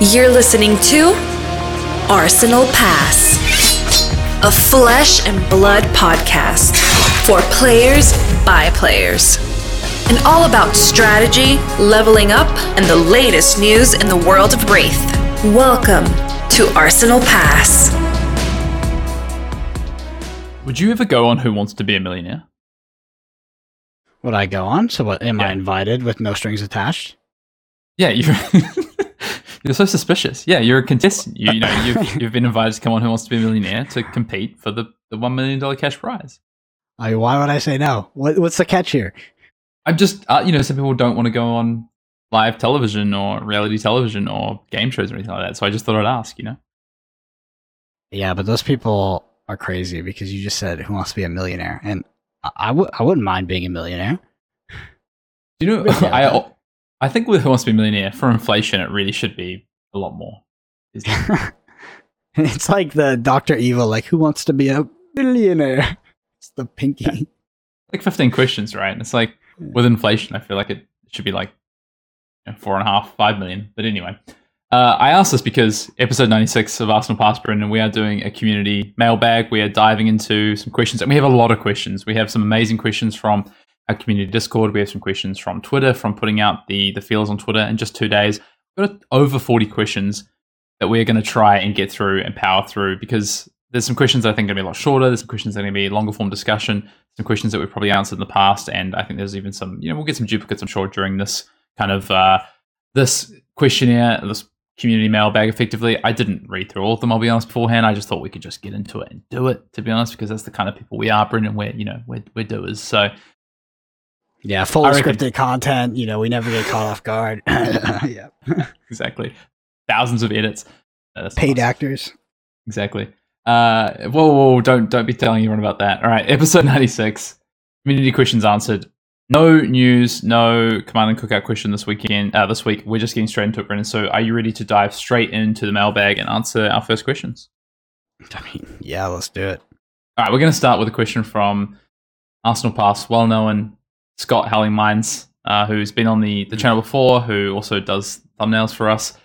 You're listening to Arsenal Pass, a flesh and blood podcast for players by players. And all about strategy, leveling up, and the latest news in the world of Rathe. Welcome to Arsenal Pass. Would you ever go on Who Wants to Be a Millionaire? Would I go on? So what? Am I invited with no strings attached? Yeah, you're you're so suspicious. Yeah, you're a contestant. You, you know, you've, you've been invited to come on Who Wants to Be a Millionaire to compete for the, the one million dollar cash prize. I mean, why would I say no? What, what's the catch here? I'm just, uh, you know, some people don't want to go on live television or reality television or game shows or anything like that. So I just thought I'd ask. You know, Yeah, but those people are crazy because you just said who wants to be a millionaire, and I, I would I wouldn't mind being a millionaire. You know, yeah, I I think with Who Wants to Be a Millionaire for inflation, it really should be a lot more. It? it's like the Doctor Evil, like who wants to be a billionaire? It's the pinky. like 15 questions, right? And it's like with inflation, I feel like it should be like you know, four and a half, five million. But anyway, uh, I asked this because episode 96 of Arsenal Pass Brendan, we are doing a community mailbag. We are diving into some questions, and we have a lot of questions. We have some amazing questions from our community Discord. We have some questions from Twitter, from putting out the the feels on Twitter in just two days. We've got over 40 questions that we're going to try and get through and power through because there's some questions I think are going to be a lot shorter. There's some questions that are going to be longer form discussion. Some questions that we've probably answered in the past, and I think there's even some. You know, we'll get some duplicates, I'm sure, during this kind of uh, this questionnaire, this community mailbag. Effectively, I didn't read through all of them. I'll be honest beforehand. I just thought we could just get into it and do it. To be honest, because that's the kind of people we are, Brendan. We're you know we're we're doers. So Yeah, full I reckon- scripted content. You know, we never get caught off guard. yeah, exactly, thousands of edits. Uh, paid nice. actors. Exactly. Uh, whoa, whoa, whoa, don't don't be telling anyone about that. All right, episode ninety six. Community questions answered. No news, no command and cookout question this weekend. Uh, this week, we're just getting straight into it, Brendan. So, are you ready to dive straight into the mailbag and answer our first questions? I mean, yeah, let's do it. All right, we're going to start with a question from Arsenal Pass, well known Scott Howling Minds, uh, who's been on the, the channel before, who also does thumbnails for us.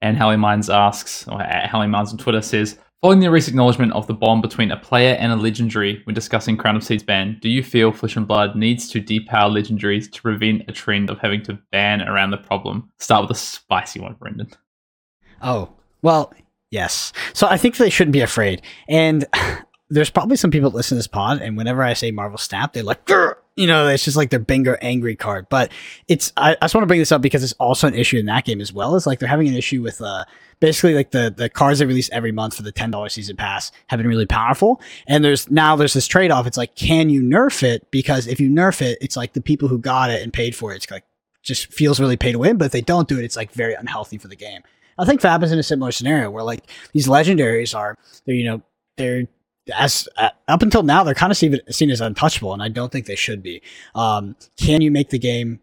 And Howling Minds asks, or at Howling Minds on Twitter says, Following the recent acknowledgement of the bond between a player and a legendary when discussing Crown of Seeds ban, do you feel Flesh and Blood needs to depower legendaries to prevent a trend of having to ban around the problem? Start with a spicy one, Brendan. Oh, well, yes. So I think they shouldn't be afraid. And there's probably some people that listen to this pod, and whenever I say Marvel Snap, they're like, "Grr!" you know, it's just like their bingo angry card. But it's, I, I just want to bring this up because it's also an issue in that game as well. Is like they're having an issue with, uh, basically like the the cards they release every month for the ten dollars season pass have been really powerful. And there's now there's this trade off. It's like, can you nerf it? Because if you nerf it, it's like the people who got it and paid for it, it's like just feels really pay to win. But if they don't do it, it's like very unhealthy for the game. I think Fab is in a similar scenario where like these legendaries are, they're you know they're as uh, up until now they're kind of seen, seen as untouchable, and I don't think they should be. Um, can you make the game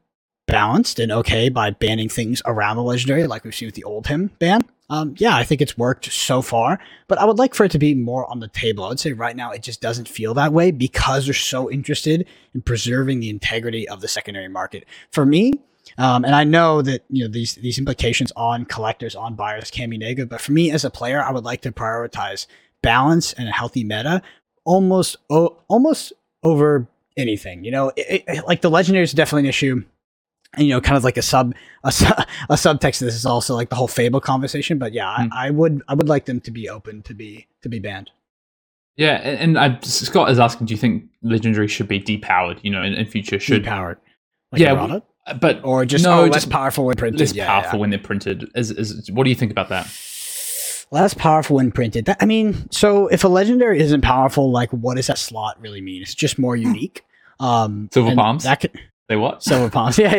balanced and okay by banning things around the legendary, like we've seen with the Oldhim ban? Um, yeah, I think it's worked so far, but I would like for it to be more on the table. I would say right now it just doesn't feel that way because they're so interested in preserving the integrity of the secondary market. For me, um, and I know that you know these these implications on collectors, on buyers can be negative, but for me as a player, I would like to prioritize balance and a healthy meta almost o- almost over anything. You know, it, it- like the legendary is definitely an issue. And you know, kind of like a sub a, su- a subtext this is also like the whole fable conversation. But yeah, Hmm. I, I would I would like them to be open to be to be banned. Yeah, and, and I, Scott is asking, do you think legendary should be depowered? You know, in, in future should powered. Like Yeah, errata? but or just no, oh, less just powerful when printed. less Yeah, powerful yeah. when they're printed. Is, is what do you think about that? Less powerful when printed. That, I mean, so if a legendary isn't powerful, like what does that slot really mean? It's just more unique. Um, Silver and palms? That could, They what? silver palms. Yeah,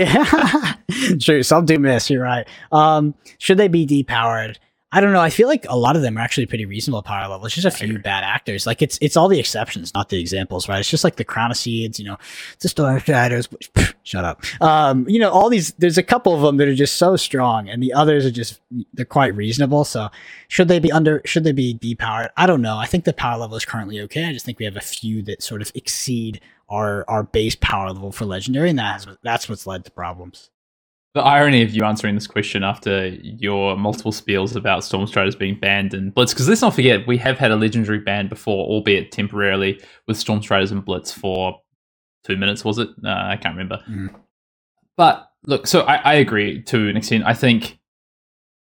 yeah. True. Some do miss. You're right. Um, should they be depowered? I don't know. I feel like a lot of them are actually pretty reasonable power level. It's just a few bad actors. Like it's it's all the exceptions, not the examples, right? It's just like the Crown of Seeds, you know, the Stormstriders. Shut up. Um, you know, all these. There's a couple of them that are just so strong, and the others are just they're quite reasonable. So, should they be under? Should they be depowered? I don't know. I think the power level is currently okay. I just think we have a few that sort of exceed our our base power level for legendary, and that's that's what's led to problems. The irony of you answering this question after your multiple spiels about Stormstriders being banned in Blitz, because let's not forget we have had a legendary ban before, albeit temporarily, with Stormstriders and Blitz for two minutes. Was it? Uh, I can't remember. Mm. But look, so I, I agree to an extent. I think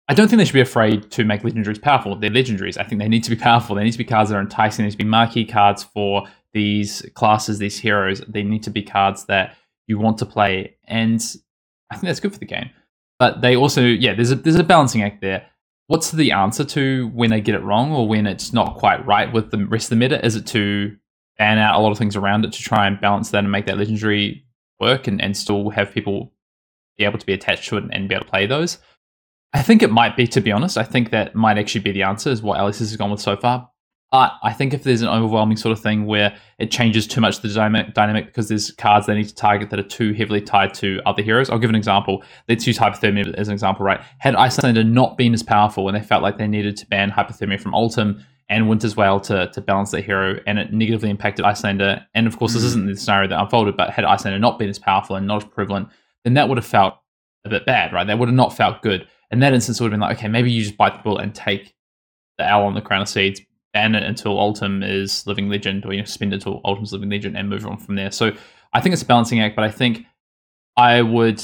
I don't think they should be afraid to make legendaries powerful. They're legendaries. I think they need to be powerful. They need to be cards that are enticing. They need to be marquee cards for these classes, these heroes. They need to be cards that you want to play. And I think that's good for the game. But they also, yeah, there's a there's a balancing act there. What's the answer to when they get it wrong or when it's not quite right with the rest of the meta? Is it to ban out a lot of things around it to try and balance that and make that legendary work and, and still have people be able to be attached to it and be able to play those? I think it might be, to be honest. I think that might actually be the answer, is what LSS has gone with so far. But I think if there's an overwhelming sort of thing where it changes too much the dynamic, dynamic because there's cards they need to target that are too heavily tied to other heroes. I'll give an example. Let's use Hypothermia as an example, right? Had Iyslander not been as powerful and they felt like they needed to ban Hypothermia from Oldhim and Winter's Wail to, to balance their hero, and it negatively impacted Iyslander. And of course, this mm-hmm. isn't the scenario that unfolded, but had Iyslander not been as powerful and not as prevalent, then that would have felt a bit bad, right? That would have not felt good. In that instance, it would have been like, okay, maybe you just bite the bullet and take the owl on the crown of seeds, ban it until Oldhim is living legend, or you know, spend it until Oldhim's living legend, and move on from there. So I think it's a balancing act, but I think I would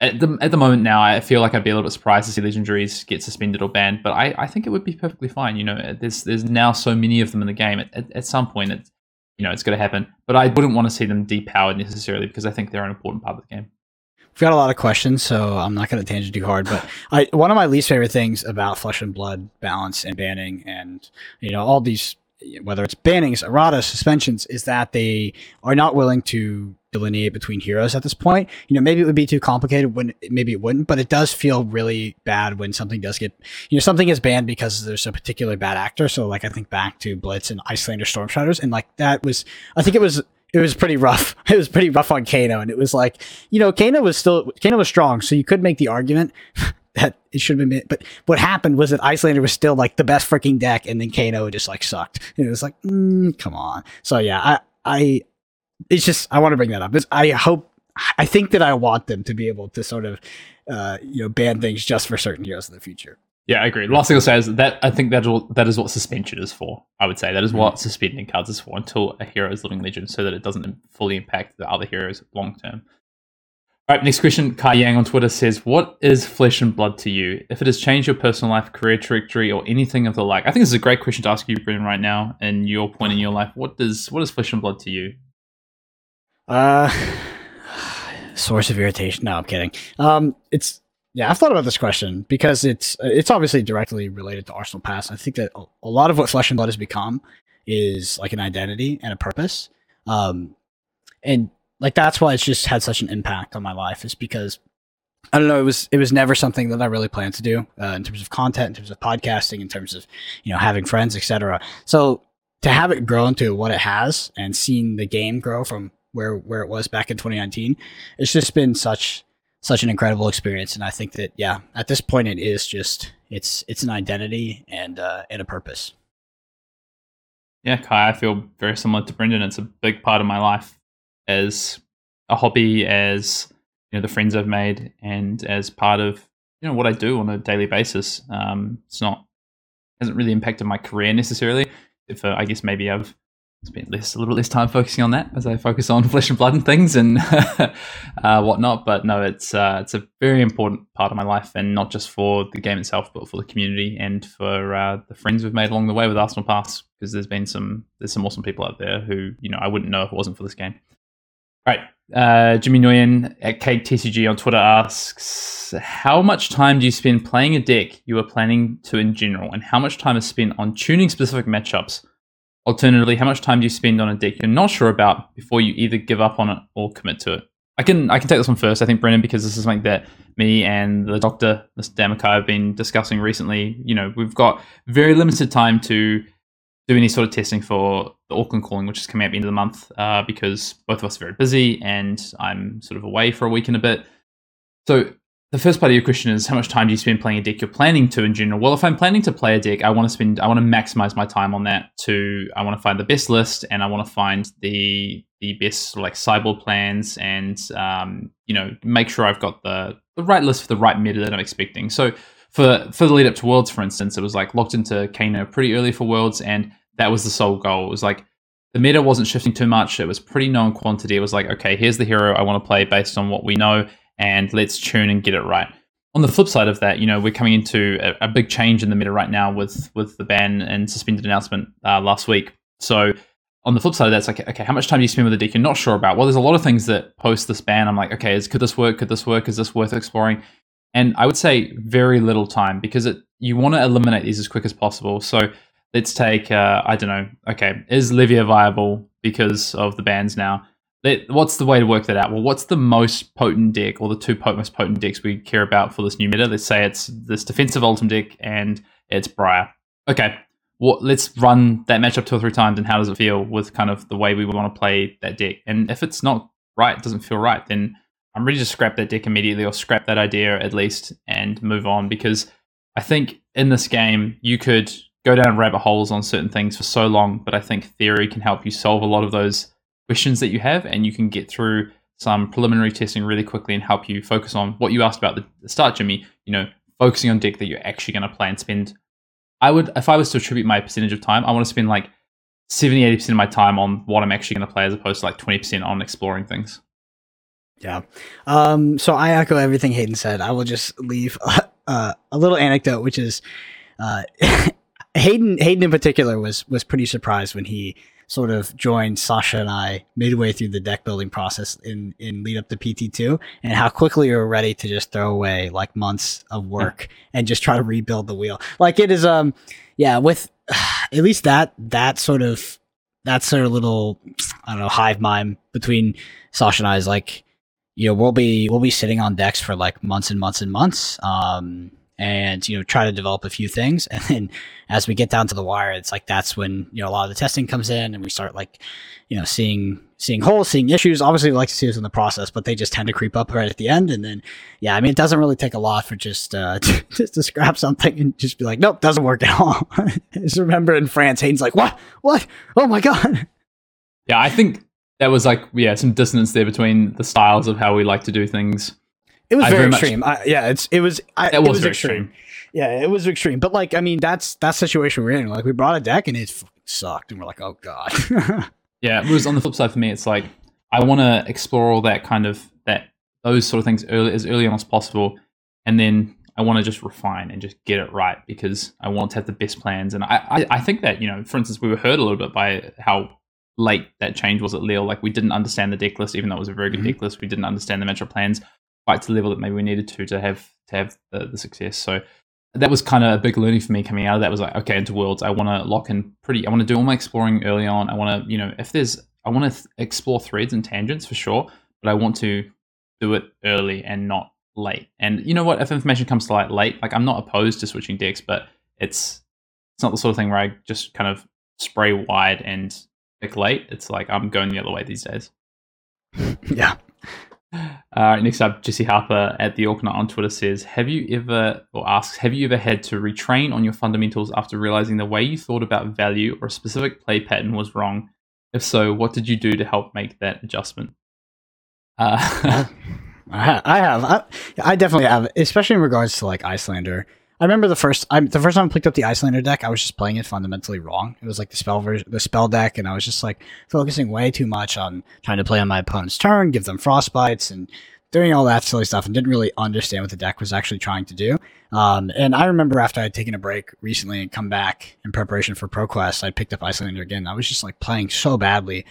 at the at the moment now, I feel like I'd be a little bit surprised to see legendaries get suspended or banned, but I, I think it would be perfectly fine. You know, there's there's now so many of them in the game. At, at, at some point, it's you know it's going to happen, but I wouldn't want to see them depowered necessarily because I think they're an important part of the game. We've got a lot of questions, so I'm not going to tangent too hard. But I, one of my least favorite things about Flesh and Blood balance and banning, and you know all these, whether it's bannings, errata, suspensions, is that they are not willing to delineate between heroes at this point. You know, maybe it would be too complicated when maybe it wouldn't, but it does feel really bad when something does get, you know, something is banned because there's a particularly bad actor. So like I think back to Blitz and Iyslander Stormstriders, and like that was, I think it was it was pretty rough. It was pretty rough on Kano, and it was like, you know, Kano was still Kano was strong, so you could make the argument that it should have been. But what happened was that Iyslander was still like the best freaking deck, and then Kano just like sucked. And it was like, mm, come on. So yeah, I, I, it's just I want to bring that up. It's, I hope, I think that I want them to be able to sort of, uh, you know, ban things just for certain heroes in the future. Yeah, I agree. Last thing I'll say is that I think that that is what suspension is for. I would say that is what mm. suspending cards is for until a hero is living legend, so that it doesn't fully impact the other heroes long term. All right, next question. Kai Yang on Twitter says, "What is flesh and blood to you? If it has changed your personal life, career trajectory, or anything of the like?" I think this is a great question to ask you, Brendan, right now, in your point in your life. What does what is flesh and blood to you? Uh, source of irritation. No, I'm kidding. Um, it's yeah, I've thought about this question because it's it's obviously directly related to Arsenal Pass. I think that a lot of what Flesh and Blood has become is like an identity and a purpose, um, and like that's why it's just had such an impact on my life. Is because I don't know. It was it was never something that I really planned to do uh, in terms of content, in terms of podcasting, in terms of you know having friends, etc. So to have it grow into what it has and seeing the game grow from where where it was back in 2019, it's just been such such an incredible experience. And I think that yeah, at this point, it is just it's it's an identity and uh, and a purpose. Yeah, Kai, I feel very similar to Brendan. It's a big part of my life as a hobby, as you know, the friends I've made, and as part of you know what I do on a daily basis. Um, it's not hasn't really impacted my career necessarily. If uh, I guess maybe I've spent less a little less time focusing on that as I focus on flesh and blood and things and uh, whatnot. But no, it's uh, it's a very important part of my life, and not just for the game itself, but for the community and for uh, the friends we've made along the way with Arsenal Pass. Because there's been some there's some awesome people out there who you know I wouldn't know if it wasn't for this game. Right. Uh, Jimmy Nguyen at TCG on Twitter asks, "How much time do you spend playing a deck you are planning to in general, and how much time is spent on tuning specific matchups Alternatively, how much time do you spend on a deck you're not sure about before you either give up on it or commit to it? I can I can take this one first. I think Brendan because this is something that me and the doctor, Mr. Damakai, have been discussing recently. You know, we've got very limited time to do any sort of testing for the Auckland calling, which is coming up at the end of the month, uh, because both of us are very busy and I'm sort of away for a week and a bit. So the first part of your question is how much time do you spend playing a deck you're planning to in general? Well, if I'm planning to play a deck, I want to spend, I want to maximize my time on that. To I want to find the best list, and I want to find the the best like sideboard plans, and um, you know, make sure I've got the the right list for the right meta that I'm expecting. So for for the lead up to Worlds, for instance, it was like locked into Kano pretty early for Worlds, and that was the sole goal. It was like the meta wasn't shifting too much. It was pretty known quantity. It was like, okay, here's the hero I want to play based on what we know, and let's tune and get it right. On the flip side of that, you know, we're coming into a, a big change in the meta right now with with the ban and suspended announcement uh, last week. So on the flip side of that, it's like, okay, how much time do you spend with the deck you're not sure about? Well, there's a lot of things that post this ban. I'm like, okay, is, could this work? Could this work? Is this worth exploring? And I would say very little time because it you want to eliminate these as quick as possible. So let's take, uh, I don't know, okay, is Levia viable because of the bans now? What's the way to work that out? Well, what's the most potent deck or the two most potent decks we care about for this new meta? Let's say it's this defensive Oldhim deck and it's Briar. Okay, let's run that matchup two or three times and how does it feel with kind of the way we want to play that deck and if it's not right it doesn't feel right then i'm ready to scrap that deck immediately or scrap that idea at least and move on because i think in this game you could go down rabbit holes on certain things for so long but i think theory can help you solve a lot of those questions that you have and you can get through some preliminary testing really quickly and help you focus on what you asked about the start jimmy you know focusing on deck that you're actually going to play and spend I would, if I was to attribute my percentage of time, I want to spend like 70, 80% of my time on what I'm actually going to play as opposed to like 20% on exploring things. Yeah. Um, so I echo everything Hayden said. I will just leave uh, a little anecdote, which is uh, Hayden, Hayden in particular was, was pretty surprised when he sort of joined Sasha and I midway through the deck building process in, in lead up to PT2 and how quickly you're ready to just throw away like months of work and just try to rebuild the wheel. Like it is, um, yeah, with at least that, that sort of, that sort of little, I don't know, hive mind between Sasha and I is like, you know, we'll be, we'll be sitting on decks for like months and months and months. Um, and you know try to develop a few things. And then as we get down to the wire it's like that's when you know a lot of the testing comes in and we start like you know seeing seeing holes seeing issues. Obviously we like to see this in the process but they just tend to creep up right at the end. And then yeah i mean it doesn't really take a lot for just uh just to scrap something and just be like nope doesn't work at all. Just remember in france hayden's like what? What? Oh my god. Yeah i think that was like yeah some dissonance there between the styles of how we like to do things it was very, very extreme. I, yeah, it's it was. I, it was, was extreme. extreme. Yeah, it was extreme. But like, I mean, that's that situation we're in. Like, we brought a deck and it sucked, and we're like, oh god. yeah, it was on the flip side for me. It's like I want to explore all that kind of that those sort of things early as early on as possible, and then I want to just refine and just get it right because I want to have the best plans. And I, I, I think that you know, for instance, we were hurt a little bit by how late that change was at Lille. Like we didn't understand the deck list, even though it was a very good mm-hmm. deck list. We didn't understand the matchup plans quite to the level that maybe we needed to to have to have the, the success. So that was kind of a big learning for me coming out of that. Was like, okay, into worlds, I want to lock in pretty. I want to do all my exploring early on. I want to, you know, if there's, I want to th- explore threads and tangents for sure, but I want to do it early and not late. And you know what? If information comes to light late, like I'm not opposed to switching decks, but it's it's not the sort of thing where I just kind of spray wide and pick late. It's like I'm going the other way these days. yeah, uh, next up, Jesse Harper at the Orknot on Twitter says, "Have you ever or asks, have you ever had to retrain on your fundamentals after realizing the way you thought about value or a specific play pattern was wrong? If so, what did you do to help make that adjustment?" Uh, I have, I, I definitely have, especially in regards to like Iyslander. I remember the first I, the first time I picked up the Iyslander deck, I was just playing it fundamentally wrong. It was like the spell version, the spell deck, and I was just like focusing way too much on trying to play on my opponent's turn, give them frostbites, and doing all that silly stuff, and didn't really understand what the deck was actually trying to do. Um, and I remember after I had taken a break recently and come back in preparation for ProQuest, I picked up Iyslander again. I was just like playing so badly,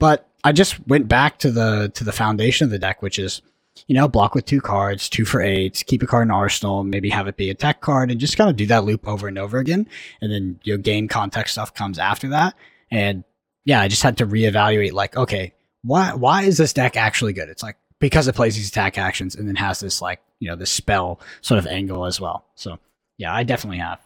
but I just went back to the to the foundation of the deck, which is you know, block with two cards, two for eight, keep a card in arsenal, maybe have it be a tech card, and just kind of do that loop over and over again. And then your game context stuff comes after that. And yeah, I just had to reevaluate like, okay, why why is this deck actually good? It's like because it plays these attack actions and then has this like, you know, this spell sort of angle as well. So yeah, I definitely have.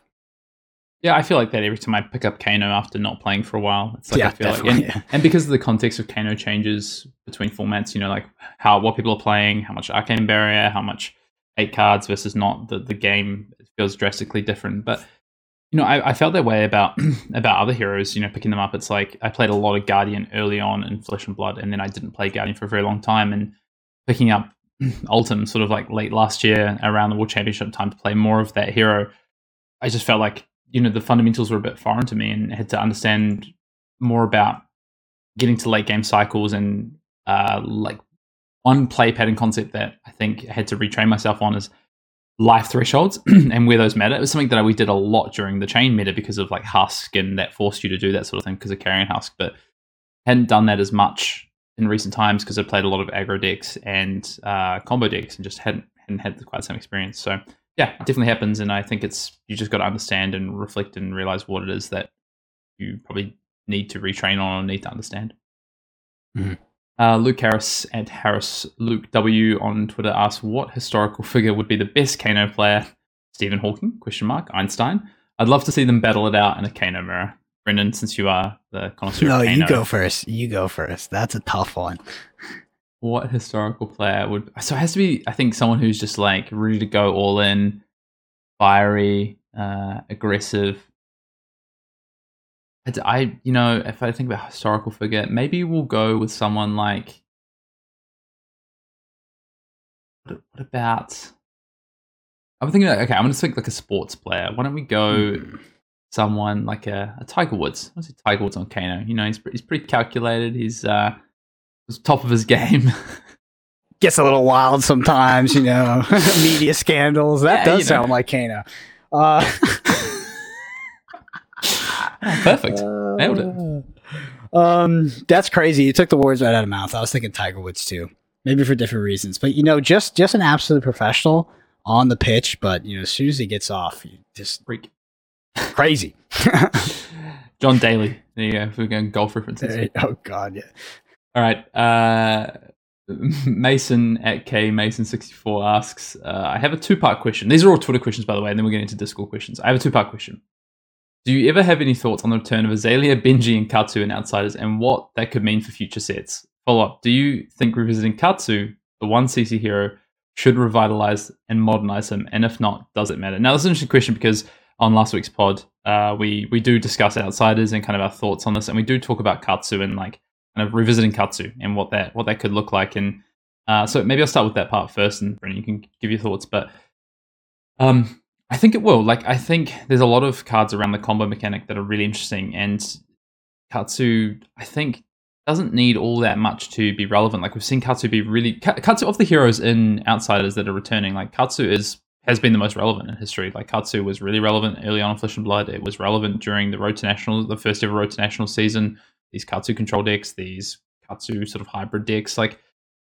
Yeah, I feel like that every time I pick up Kano after not playing for a while. It's like yeah, I feel like, and, yeah. and, because of the context of Kano changes between formats, you know, like how what people are playing, how much Arcane Barrier, how much eight cards versus not, the the game feels drastically different. But you know, I, I felt that way about about other heroes. You know, picking them up, it's like I played a lot of Guardian early on in Flesh and Blood, and then I didn't play Guardian for a very long time, and picking up Oldhim sort of like late last year around the World Championship time to play more of that hero, I just felt like you know the fundamentals were a bit foreign to me and had to understand more about getting to late game cycles and uh, like one play pattern concept that I think I had to retrain myself on is life thresholds and where those matter. It was something that we did a lot during the chain meta because of like Husk and that forced you to do that sort of thing because of carrying Husk, but hadn't done that as much in recent times because I played a lot of aggro decks and uh, combo decks and just hadn't hadn't had quite the same experience. So yeah, it definitely happens, and I think it's you just got to understand and reflect and realize what it is that you probably need to retrain on or need to understand. Mm-hmm. Uh, Luke Harris at Harris Luke W on Twitter asks, "What historical figure would be the best Kano player?" Stephen Hawking? Question mark Einstein. I'd love to see them battle it out in a Kano mirror. Brendan, since you are the connoisseur, No, you go first. You go first. That's a tough one. What historical player would? So it has to be, I think, someone who's just like ready to go all in, fiery, uh, aggressive. I you know, if I think about historical figure, maybe we'll go with someone like. What, what about? I'm thinking, like, okay, I'm to think like a sports player. Why don't we go Hmm. someone like a, a Tiger Woods? I see Tiger Woods on Kano. You know, he's he's pretty calculated. He's uh, he's top of his game. Gets a little wild sometimes, you know. Media scandals. That Yeah, does you know. sound like Kano. Uh, Perfect. Nailed it. Um, that's crazy. You took the words right out of my mouth. I was thinking Tiger Woods too, maybe for different reasons. But you know, just just an absolute professional on the pitch. But you know, as soon as he gets off, you just Freak. crazy. John Daly. There you go. If we're going golf references. oh God, yeah. All right. Uh, Mason at K Mason sixty four asks. Uh, I have a two part question. These are all Twitter questions, by the way, and then we're getting into Discord questions. I have a two part question. Do you ever have any thoughts on the return of Azalea, Benji, and Katsu in Outsiders, and what that could mean for future sets? Follow up. Do you think revisiting Katsu, the one CC hero, should revitalize and modernize him? And if not, does it matter? Now, this is an interesting question because on last week's pod, uh, we we do discuss Outsiders and kind of our thoughts on this, and we do talk about Katsu and like of revisiting Katsu and what that what that could look like. And uh, so maybe I'll start with that part first, and Brendan, you can give your thoughts. But um, I think it will. Like, I think there's a lot of cards around the combo mechanic that are really interesting, and Katsu, I think, doesn't need all that much to be relevant. Like we've seen Katsu be really Katsu of the heroes in Outsiders that are returning. Like Katsu is has been the most relevant in history. Like Katsu was really relevant early on in Flesh and Blood. It was relevant during the Road to National, the first ever Road to National season. These Katsu control decks, these Katsu sort of hybrid decks, like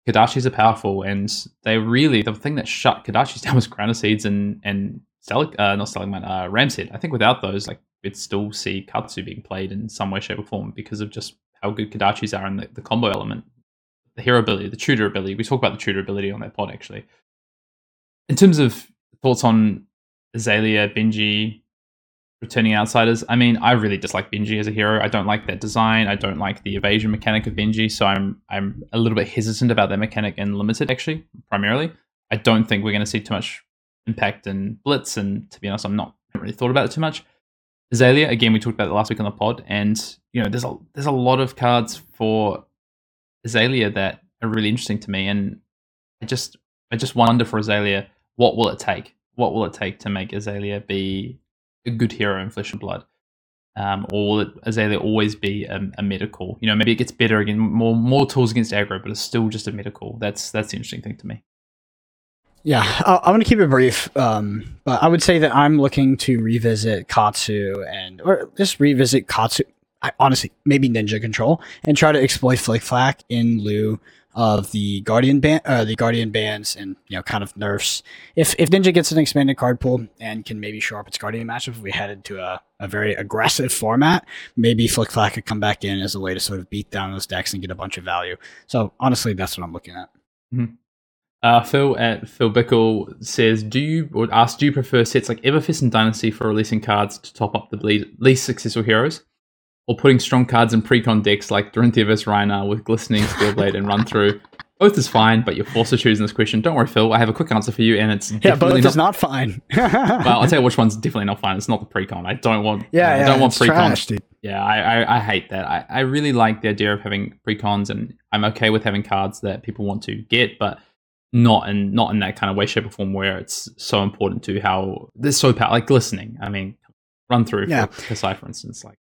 Kodachis are powerful, and they really the thing that shut Kodachis down was Ground Seeds and and Stalag, uh, not Stalagmite, uh, Ram's Head. I think without those, like we'd still see Katsu being played in some way, shape, or form because of just how good Kodachis are and the, the combo element, the hero ability, the tutor ability. We talk about the tutor ability on that pod actually. In terms of thoughts on Azalea, Benji, returning outsiders, I mean, I really dislike Benji as a hero. I don't like that design. I don't like the evasion mechanic of Benji, so I'm I'm a little bit hesitant about that mechanic in limited actually, primarily. I don't think we're going to see too much impact in Blitz, and to be honest, I'm not really thought about it too much. Azalea, again, we talked about it last week on the pod, and you know, there's a there's a lot of cards for Azalea that are really interesting to me, and I just I just wonder for Azalea, what will it take? What will it take to make Azalea be a good hero in Flesh and Blood? Um, or will it, always be a, a medical? You know, maybe it gets better again, more more tools against aggro, but it's still just a medical. That's that's the interesting thing to me. Yeah, I- I'm going to keep it brief, um, but I would say that I'm looking to revisit Katsu and or just revisit Katsu. I, honestly, maybe Ninja Control and try to exploit Flic Flak in lieu of the Guardian uh, the Guardian bands, and you know, kind of nerfs. If if Ninja gets an expanded card pool and can maybe show up its Guardian matchup, if we headed to a, a very aggressive format, maybe Flic Flak could come back in as a way to sort of beat down those decks and get a bunch of value. So honestly, that's what I'm looking at. Uh, Phil at Phil Bickle says, "Do you or ask? Do you prefer sets like Everfest and Dynasty for releasing cards to top up the least successful heroes, or putting strong cards in precon decks like Dorinthia vs Rhinar with glistening Steelblade and run through? Both is fine, but you're forced to choose in this question. Don't worry, Phil. I have a quick answer for you, and it's Yeah, both not. is not fine. well, I'll tell you which one's definitely not fine. It's not the precon. I don't want. yeah, I yeah, don't want precon trash, dude. yeah, I, I, I hate that. I, I really like the idea of having precons, and I'm okay with having cards that people want to get, but not in not in that kind of way, shape, or form where it's so important to how this so power like glistening. I mean, run through Yeah. for Kassai, for instance, like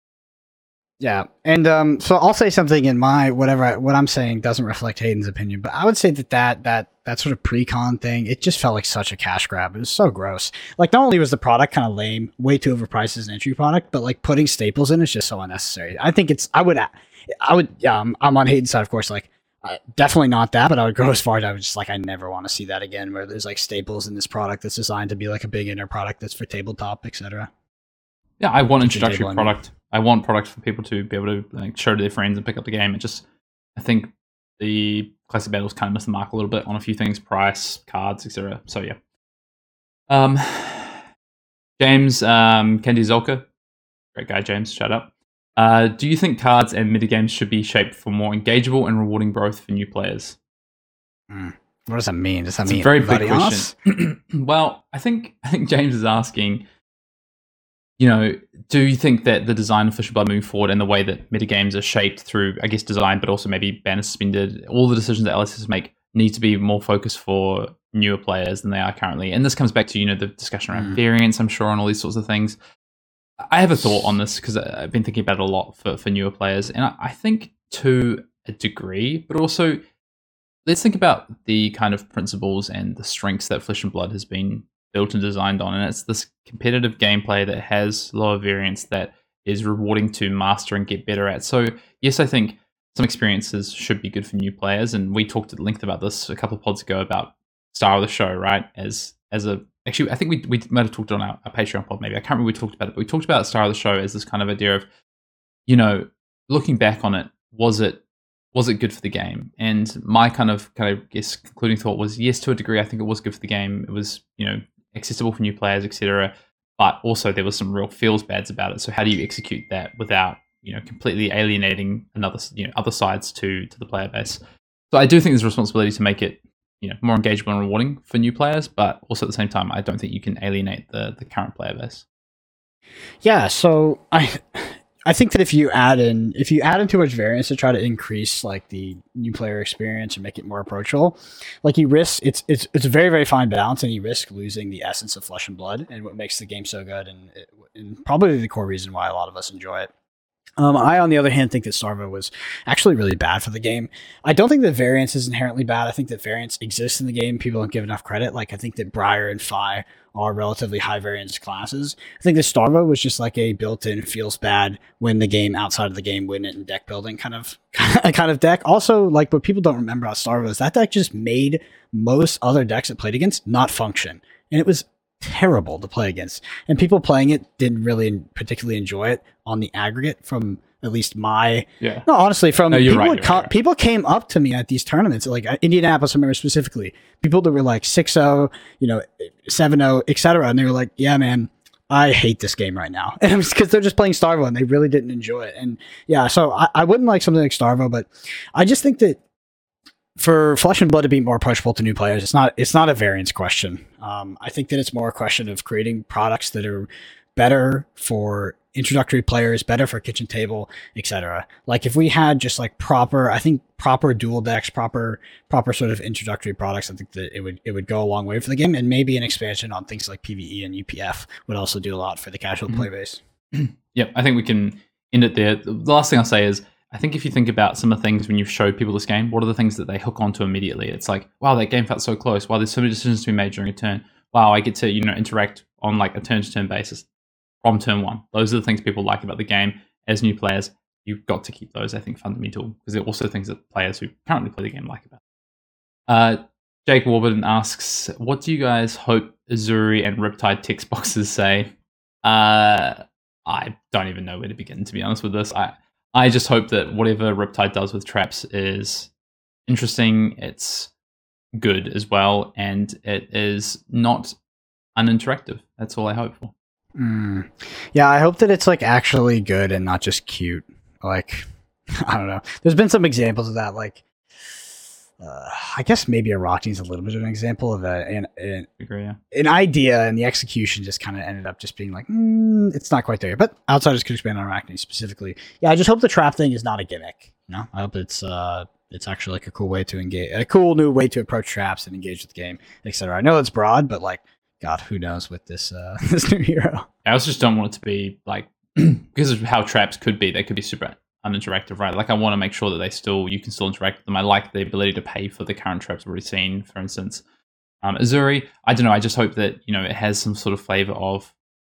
Yeah, and um, so I'll say something in my whatever I, what I'm saying doesn't reflect Hayden's opinion, but I would say that that that that sort of pre-con thing, it just felt like such a cash grab. It was so gross. Like not only was the product kind of lame, way too overpriced as an entry product, but like putting staples in is just so unnecessary. I think it's I would I would yeah, I'm, I'm on Hayden's side, of course. Like uh, definitely not that, but I would go as far as I would just like I never want to see that again, where there's like staples in this product that's designed to be like a big inner product that's for tabletop, etc. Yeah, I want introductory product. I want products for people to be able to like show to their friends and pick up the game. It just, I think the classic battles kind of missed the mark a little bit on a few things, price, cards, etc. So yeah. Um, James um, Kendi Zolka, great guy, James. Shout out. Uh, do you think cards and minigames should be shaped for more engageable and rewarding growth for new players? What does that mean? Does that It's mean a very big question. well, I think I think James is asking, you know, do you think that the design of Flesh and Blood moving forward and the way that metagames are shaped through, I guess, design, but also maybe banner suspended, all the decisions that LSS make need to be more focused for newer players than they are currently. And this comes back to, you know, the discussion around Mm. variance, I'm sure, and all these sorts of things. I have a thought on this because I've been thinking about it a lot for, for newer players. And I, I think to a degree, but also let's think about the kind of principles and the strengths that Flesh and Blood has been built and designed on. And it's this competitive gameplay that has lower variance that is rewarding to master and get better at. So, yes, I think some experiences should be good for new players. And we talked at length about this a couple of pods ago about star of the show, right? As as a actually, I think we we might have talked on our, our Patreon pod. Maybe I can't remember we talked about it, but we talked about star of the show as this kind of idea of, you know, looking back on it, was it was it good for the game? And my kind of kind of guess concluding thought was yes, to a degree, I think it was good for the game. It was you know accessible for new players, etc. But also there was some real feels bads about it. So how do you execute that without you know completely alienating another you know other sides to to the player base? So I do think there's a responsibility to make it you know more engageable and rewarding for new players, but also at the same time, I don't think you can alienate the the current player base. Yeah, so I I think that if you add in if you add in too much variance to try to increase like the new player experience and make it more approachable, like you risk it's it's it's a very very fine balance and you risk losing the essence of flesh and blood and what makes the game so good and, and probably the core reason why a lot of us enjoy it. Um, I, on the other hand, think that Starvo was actually really bad for the game. I don't think that variance is inherently bad. I think that variance exists in the game. People don't give enough credit. Like I think that Briar and Fai are relatively high variance classes. I think that Starvo was just like a built-in feels bad when the game outside of the game win it in deck building kind of kind of deck. Also, like what people don't remember about Starvo is that deck just made most other decks it played against not function, and it was terrible to play against. And people playing it didn't really particularly enjoy it on the aggregate from at least my Yeah. no, honestly, from No, people, right, right, people came up to me at these tournaments, like uh, Indianapolis, I remember specifically, people that were like 6-0, you know, 7-0, etc. And they were like, yeah, man, I hate this game right now. And because they're just playing Starvo and they really didn't enjoy it. And yeah, so I, I wouldn't like something like Starvo, but I just think that for Flesh and Blood to be more approachable to new players, it's not it's not a variance question. Um, I think that it's more a question of creating products that are better for introductory players, better for kitchen table, etc. Like if we had just like proper, I think proper dual decks, proper proper sort of introductory products, I think that it would it would go a long way for the game, and maybe an expansion on things like PVE and UPF would also do a lot for the casual Mhm. play base. Yep, I think we can end it there. The last thing I'll say is I think if you think about some of the things when you show people this game, what are the things that they hook onto immediately? It's like, wow, that game felt so close. Wow, there's so many decisions to be made during a turn. Wow, I get to, you know, interact on like a turn to turn basis from turn one. Those are the things people like about the game. As new players, you've got to keep those, I think, fundamental because they're also things that players who currently play the game like about. Uh, Jake Warburton asks, what do you guys hope Uzuri and Riptide text boxes say? Uh, I don't even know where to begin, to be honest with this. I, I just hope that whatever Riptide does with traps is interesting, it's good as well, and it is not uninteractive. That's all I hope for. Mm. Yeah, I hope that it's like actually good and not just cute. Like, I don't know. There's been some examples of that. Like, uh, I guess maybe Arakni is a little bit of an example of a, an, an, Agree, yeah. an idea, and the execution just kind of ended up just being like, mm, it's not quite there. But outsiders could expand on Arakni specifically. Yeah, I just hope the trap thing is not a gimmick. You know, I hope it's uh, it's actually like a cool way to engage, a cool new way to approach traps and engage with the game, etc. I know it's broad, but like, God, who knows with this uh, this new hero? I also just don't want it to be like because of how traps could be. They could be super uninteractive, right? Like I want to make sure that they still you can still interact with them. I like the ability to pay for the current traps we've already seen. For instance, um, Uzuri. I don't know. I just hope that you know it has some sort of flavor of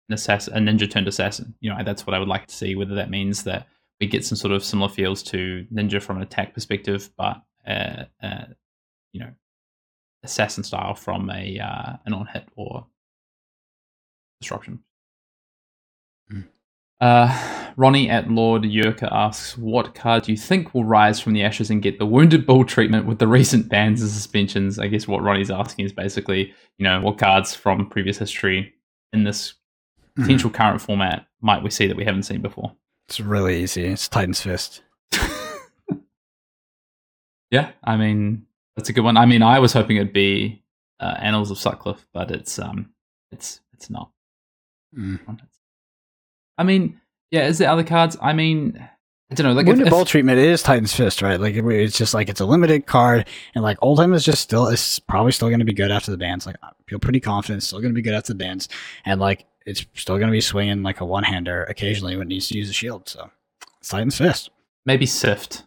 an assassin, a ninja turned assassin. You know, that's what I would like to see. Whether that means that we get some sort of similar feels to ninja from an attack perspective, but uh, uh, you know, assassin style from a uh, an on hit or disruption. Uh, Ronnie at Lord Yurka asks, "What card do you think will rise from the ashes and get the wounded bull treatment with the recent bans and suspensions?" I guess what Ronnie's asking is basically, you know, what cards from previous history in this Hmm. potential current format might we see that we haven't seen before? It's really easy. It's Titan's Fist. Yeah, I mean that's a good one. I mean, I was hoping it'd be uh, Annals of Sutcliffe, but it's um, it's it's not. Mm. I mean, yeah, is there other cards? I mean, I don't know. Like, Wounded if, Bolt if, treatment is Titan's Fist, right? Like it's just like it's a limited card, and like Old Oldhim is just still it's probably still going to be good after the bans. Like I feel pretty confident, it's still going to be good after the bans, and like it's still going to be swinging like a one hander occasionally when it needs to use a shield. So it's Titan's Fist, maybe Sift,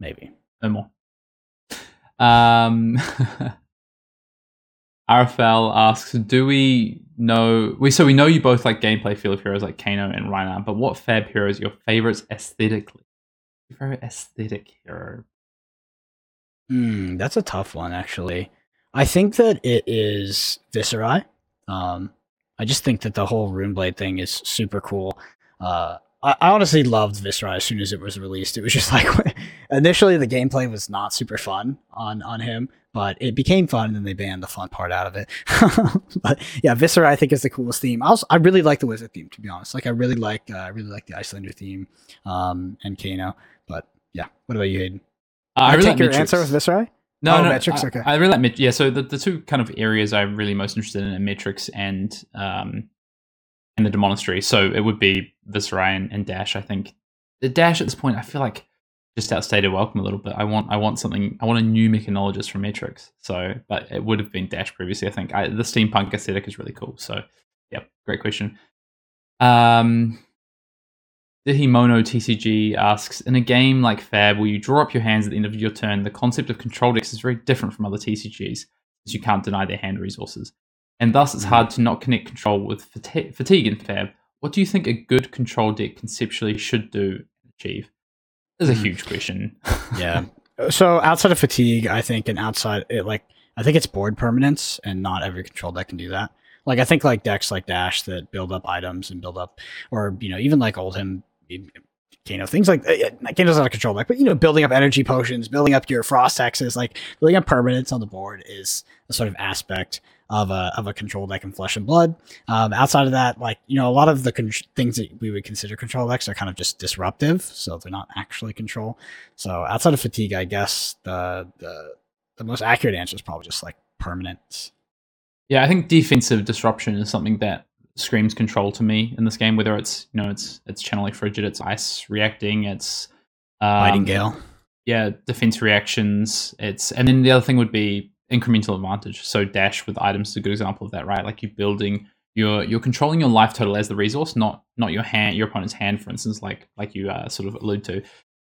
maybe. no more. Um, RFL asks, "Do we know we so we know you both like gameplay feel of heroes like Kano and Reinhardt, but what Fab hero is your favorites aesthetically? Your favorite aesthetic hero? Hmm, that's a tough one, actually. I think that it is Viserai. Um, I just think that the whole Runeblade thing is super cool. Uh, I, I honestly loved Viserai as soon as it was released. It was just like initially the gameplay was not super fun on on him, but it became fun, and then they banned the fun part out of it. but yeah, Viserai I think is the coolest theme. I also I really like the Wizard theme, to be honest. Like I really like uh, I really like the Iyslander theme, um, and Kano. But yeah, what about you, Hayden? Uh, I I really take like your Metrix. answer with Viserai. No, Oh, no, Metrix, I, okay. I really like met- yeah. So the, the two kind of areas I'm really most interested in are Metrix and um and the demonastery. So it would be Viscerai and, and Dash. I think the Dash at this point, I feel like just outstated welcome a little bit. I want I want something. I want a new mechanologist from Metrix. So, but it would have been Dash previously. I think I, the steampunk aesthetic is really cool. So, yeah, great question. Um. Dihimono TCG asks, in a game like Fab, where you draw up your hands at the end of your turn, the concept of control decks is very different from other TCGs, as you can't deny their hand resources. And thus, it's hard to not connect control with fati- fatigue in Fab. What do you think a good control deck conceptually should do and achieve? There's a Hmm. huge question. yeah. So outside of fatigue, I think, and outside it, like I think it's board permanence, and not every control deck can do that. Like I think like decks like Dash that build up items and build up, or you know even like Oldhim, Kano, things like uh, Kano's not a control deck, but you know building up energy potions, building up your frost hexes, like building up permanence on the board is a sort of aspect of a of a control deck in Flesh and Blood. Um, outside of that, like you know, a lot of the con- things that we would consider control decks are kind of just disruptive, so they're not actually control. So outside of fatigue, I guess the the the most accurate answer is probably just like permanence. Yeah, I think defensive disruption is something that screams control to me in this game. Whether it's you know it's it's channeling frigid, it's ice reacting, it's um, Nightingale. yeah, defense reactions. It's and then the other thing would be incremental advantage. So dash with items is a good example of that, right? Like you're building, you're you're controlling your life total as the resource, not not your hand, your opponent's hand, for instance, like like you uh, sort of allude to.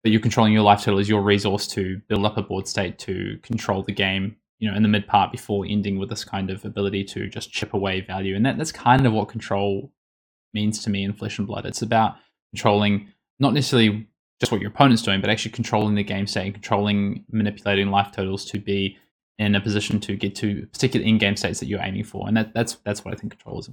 But you're controlling your life total as your resource to build up a board state to control the game. You know, in the mid part before ending with this kind of ability to just chip away value, and that that's kind of what control means to me in Flesh and Blood. It's about controlling not necessarily just what your opponent's doing, but actually controlling the game state and controlling manipulating life totals to be in a position to get to particular in-game states that you're aiming for, and that, that's that's what I think control is.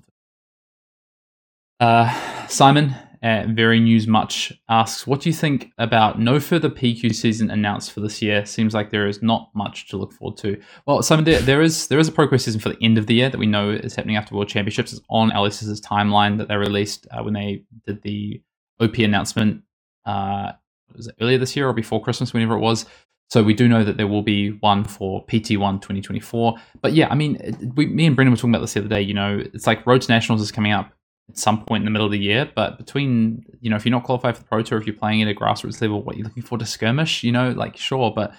Uh, Simon at Very News Much asks, "What do you think about no further PQ season announced for this year? Seems like there is not much to look forward to." Well, Simon, there, there is there is a ProQuest season for the end of the year that we know is happening after World Championships. It's on LSS's timeline that they released uh, when they did the OP announcement. Uh, was it earlier this year or before Christmas, whenever it was? So we do know that there will be one for PT1 2024. But yeah, I mean, we, me and Brendan were talking about this the other day. You know, it's like Road to Nationals is coming up at some point in the middle of the year. But between, you know, if you're not qualified for the Pro Tour, if you're playing at a grassroots level, what you're looking for to skirmish, you know, like sure. But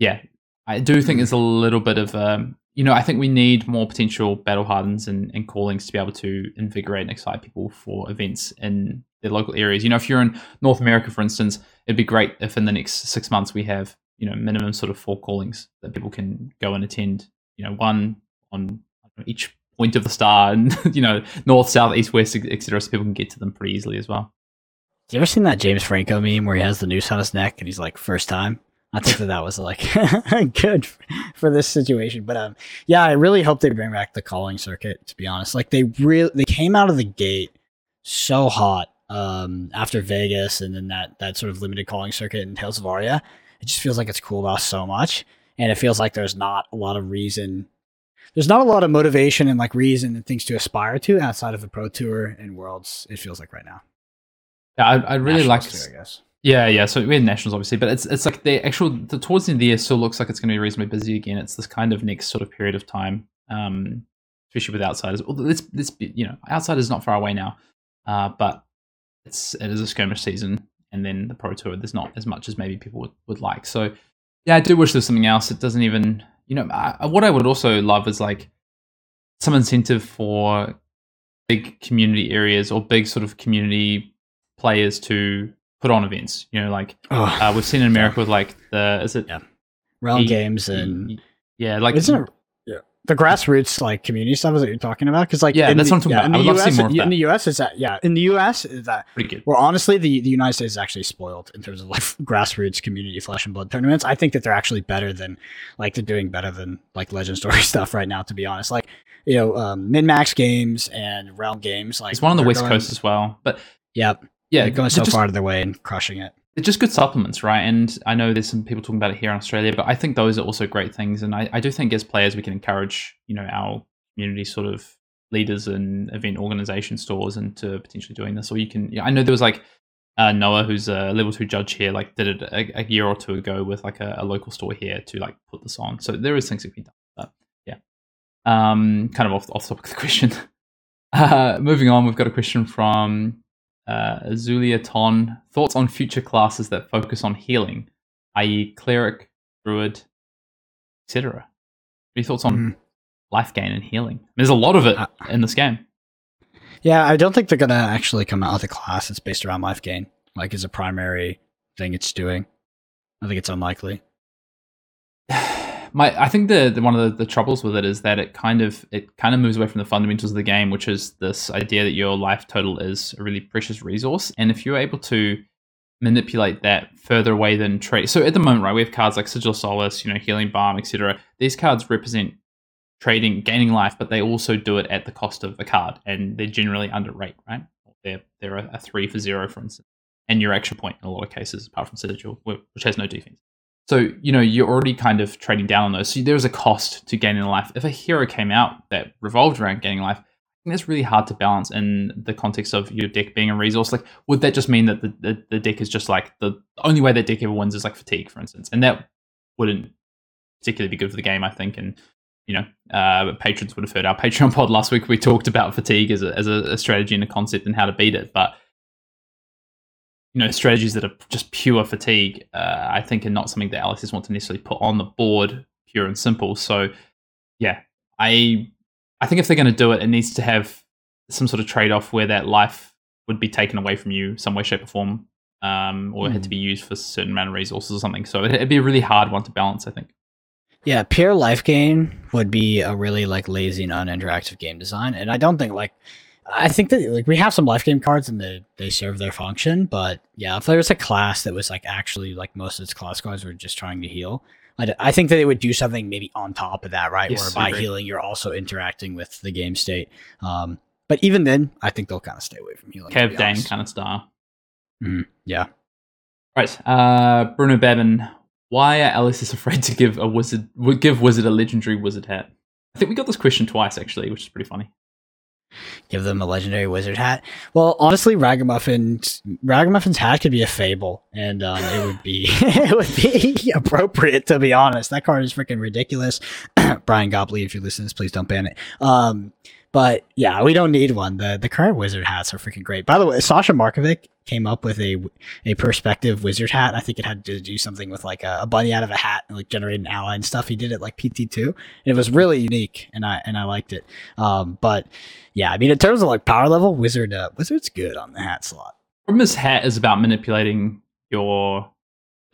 yeah, I do think there's a little bit of, um, you know, I think we need more potential battle hardens and, and callings to be able to invigorate and excite people for events in their local areas. You know, if you're in North America, for instance, it'd be great if in the next six months we have, you know, minimum sort of four callings that people can go and attend. You know, one on each point of the star and you know north south east west etc so people can get to them pretty easily as well you ever seen that james franco meme where he has the noose on his neck and he's like first time i think that that was like good for this situation but um yeah i really hope they bring back the calling circuit to be honest like they really they came out of the gate so hot um after vegas and then that that sort of limited calling circuit in tales of aria it just feels like it's cooled off so much and it feels like there's not a lot of reason there's not a lot of motivation and like reason and things to aspire to outside of the pro tour and worlds it feels like right now. Yeah i, I really like too, i guess. Yeah yeah so we had nationals obviously but it's it's like the actual the towards the end of the year still looks like it's going to be reasonably busy again. It's this kind of next sort of period of time um especially with outsiders. Well, let's let's be, you know outsiders not far away now uh but it's it is a skirmish season and then the pro tour there's not as much as maybe people would, would like so yeah i do wish there's something else it doesn't even you know, I, what I would also love is like some incentive for big community areas or big sort of community players to put on events. You know, like oh, uh, we've seen in America with like the is it yeah. Realm e- Games and yeah, like isn't it the grassroots like community stuff is what you're talking about because like yeah that's the, what I'm yeah, about. In the US, in the US is that yeah in the US is that pretty good. Well, honestly, the the United States is actually spoiled in terms of like grassroots community flesh and blood tournaments. I think that they're actually better than like they're doing better than like Legend Story stuff right now. To be honest, like you know, um, min max games and realm games like it's one on the West going, Coast as well. But yeah, they're going so just, far to their way and crushing it they're just good supplements, right? And I know there's some people talking about it here in Australia, but I think those are also great things. And I, I do think as players, we can encourage, you know, our community sort of leaders and event organization stores into potentially doing this. Or you can, I know there was like uh, Noah, who's a level two judge here, like did it a, a year or two ago with like a, a, local store here to like put this on. So there is things that can be done. But yeah, um, kind of off off topic of the question. Uh, moving on, we've got a question from uh, Azulia Ton, thoughts on future classes that focus on healing, i.e., cleric, druid, etc. Any thoughts on mm. life gain and healing? There's a lot of it uh, in this game. Yeah, I don't think they're gonna actually come out with a class that's based around life gain, like as a primary thing it's doing. I think it's unlikely. My I think the, the one of the, the, troubles with it is that it kind of it kind of moves away from the fundamentals of the game, which is this idea that your life total is a really precious resource, and if you're able to manipulate that further away than trade. So at the moment, right, we have cards like Sigil Solace, you know, Healing Balm, etc. These cards represent trading, gaining life, but they also do it at the cost of a card, and they're generally under rate, right? They're they're a, a three for zero, for instance, and your extra point in a lot of cases, apart from Sigil, which has no defense. So, you know, you're already kind of trading down on those. So there's a cost to gaining life. If a hero came out that revolved around gaining life, I think that's really hard to balance in the context of your deck being a resource. Like, would that just mean that the, the, the deck is just like the only way that deck ever wins is like fatigue, for instance? And that wouldn't particularly be good for the game, I think. And, you know, uh, patrons would have heard our Patreon pod last week. We talked about fatigue as a, as a strategy and a concept and how to beat it. But you know strategies that are just pure fatigue, uh, I think are not something that LSS wants to necessarily put on the board, pure and simple. So, yeah, I I think if they're going to do it, it needs to have some sort of trade off where that life would be taken away from you some way, shape, or form, um, or mm. had to be hmm. used for a certain amount of resources or something. So it'd be a really hard one to balance, I think. Yeah, pure life gain would be a really like lazy and uninteractive game design, and I don't think like I think that like we have some life game cards and they they serve their function, but yeah, if there was a class that was like actually like most of its class cards were just trying to heal, I, I think that they would do something maybe on top of that, right? Yes, Where by healing you're also interacting with the game state. Um, but even then, I think they'll kind of stay away from healing. Kev Dane kind of star. Mm, yeah. Right, uh, Bruno Babin. Why are LSS afraid to give a wizard give wizard a legendary wizard hat? I think we got this question twice actually, which is pretty funny give them a legendary wizard hat. Well, honestly, Ragamuffin's Ragamuffin's hat could be a fable, and um, it would be it would be appropriate to be honest. That card is freaking ridiculous. Bryan Gottlieb, if you listen to this, please don't ban it. Um, But yeah, we don't need one. The the current wizard hats are freaking great. By the way, Sasha Markovic came up with a a perspective wizard hat. I think it had to do something with like a, a bunny out of a hat and like generate an ally and stuff. He did it like PT two, and it was really unique, and I and I liked it. Um, but yeah, I mean, in terms of like power level, wizard uh, wizard's good on the hat slot. Problem is, hat is about manipulating your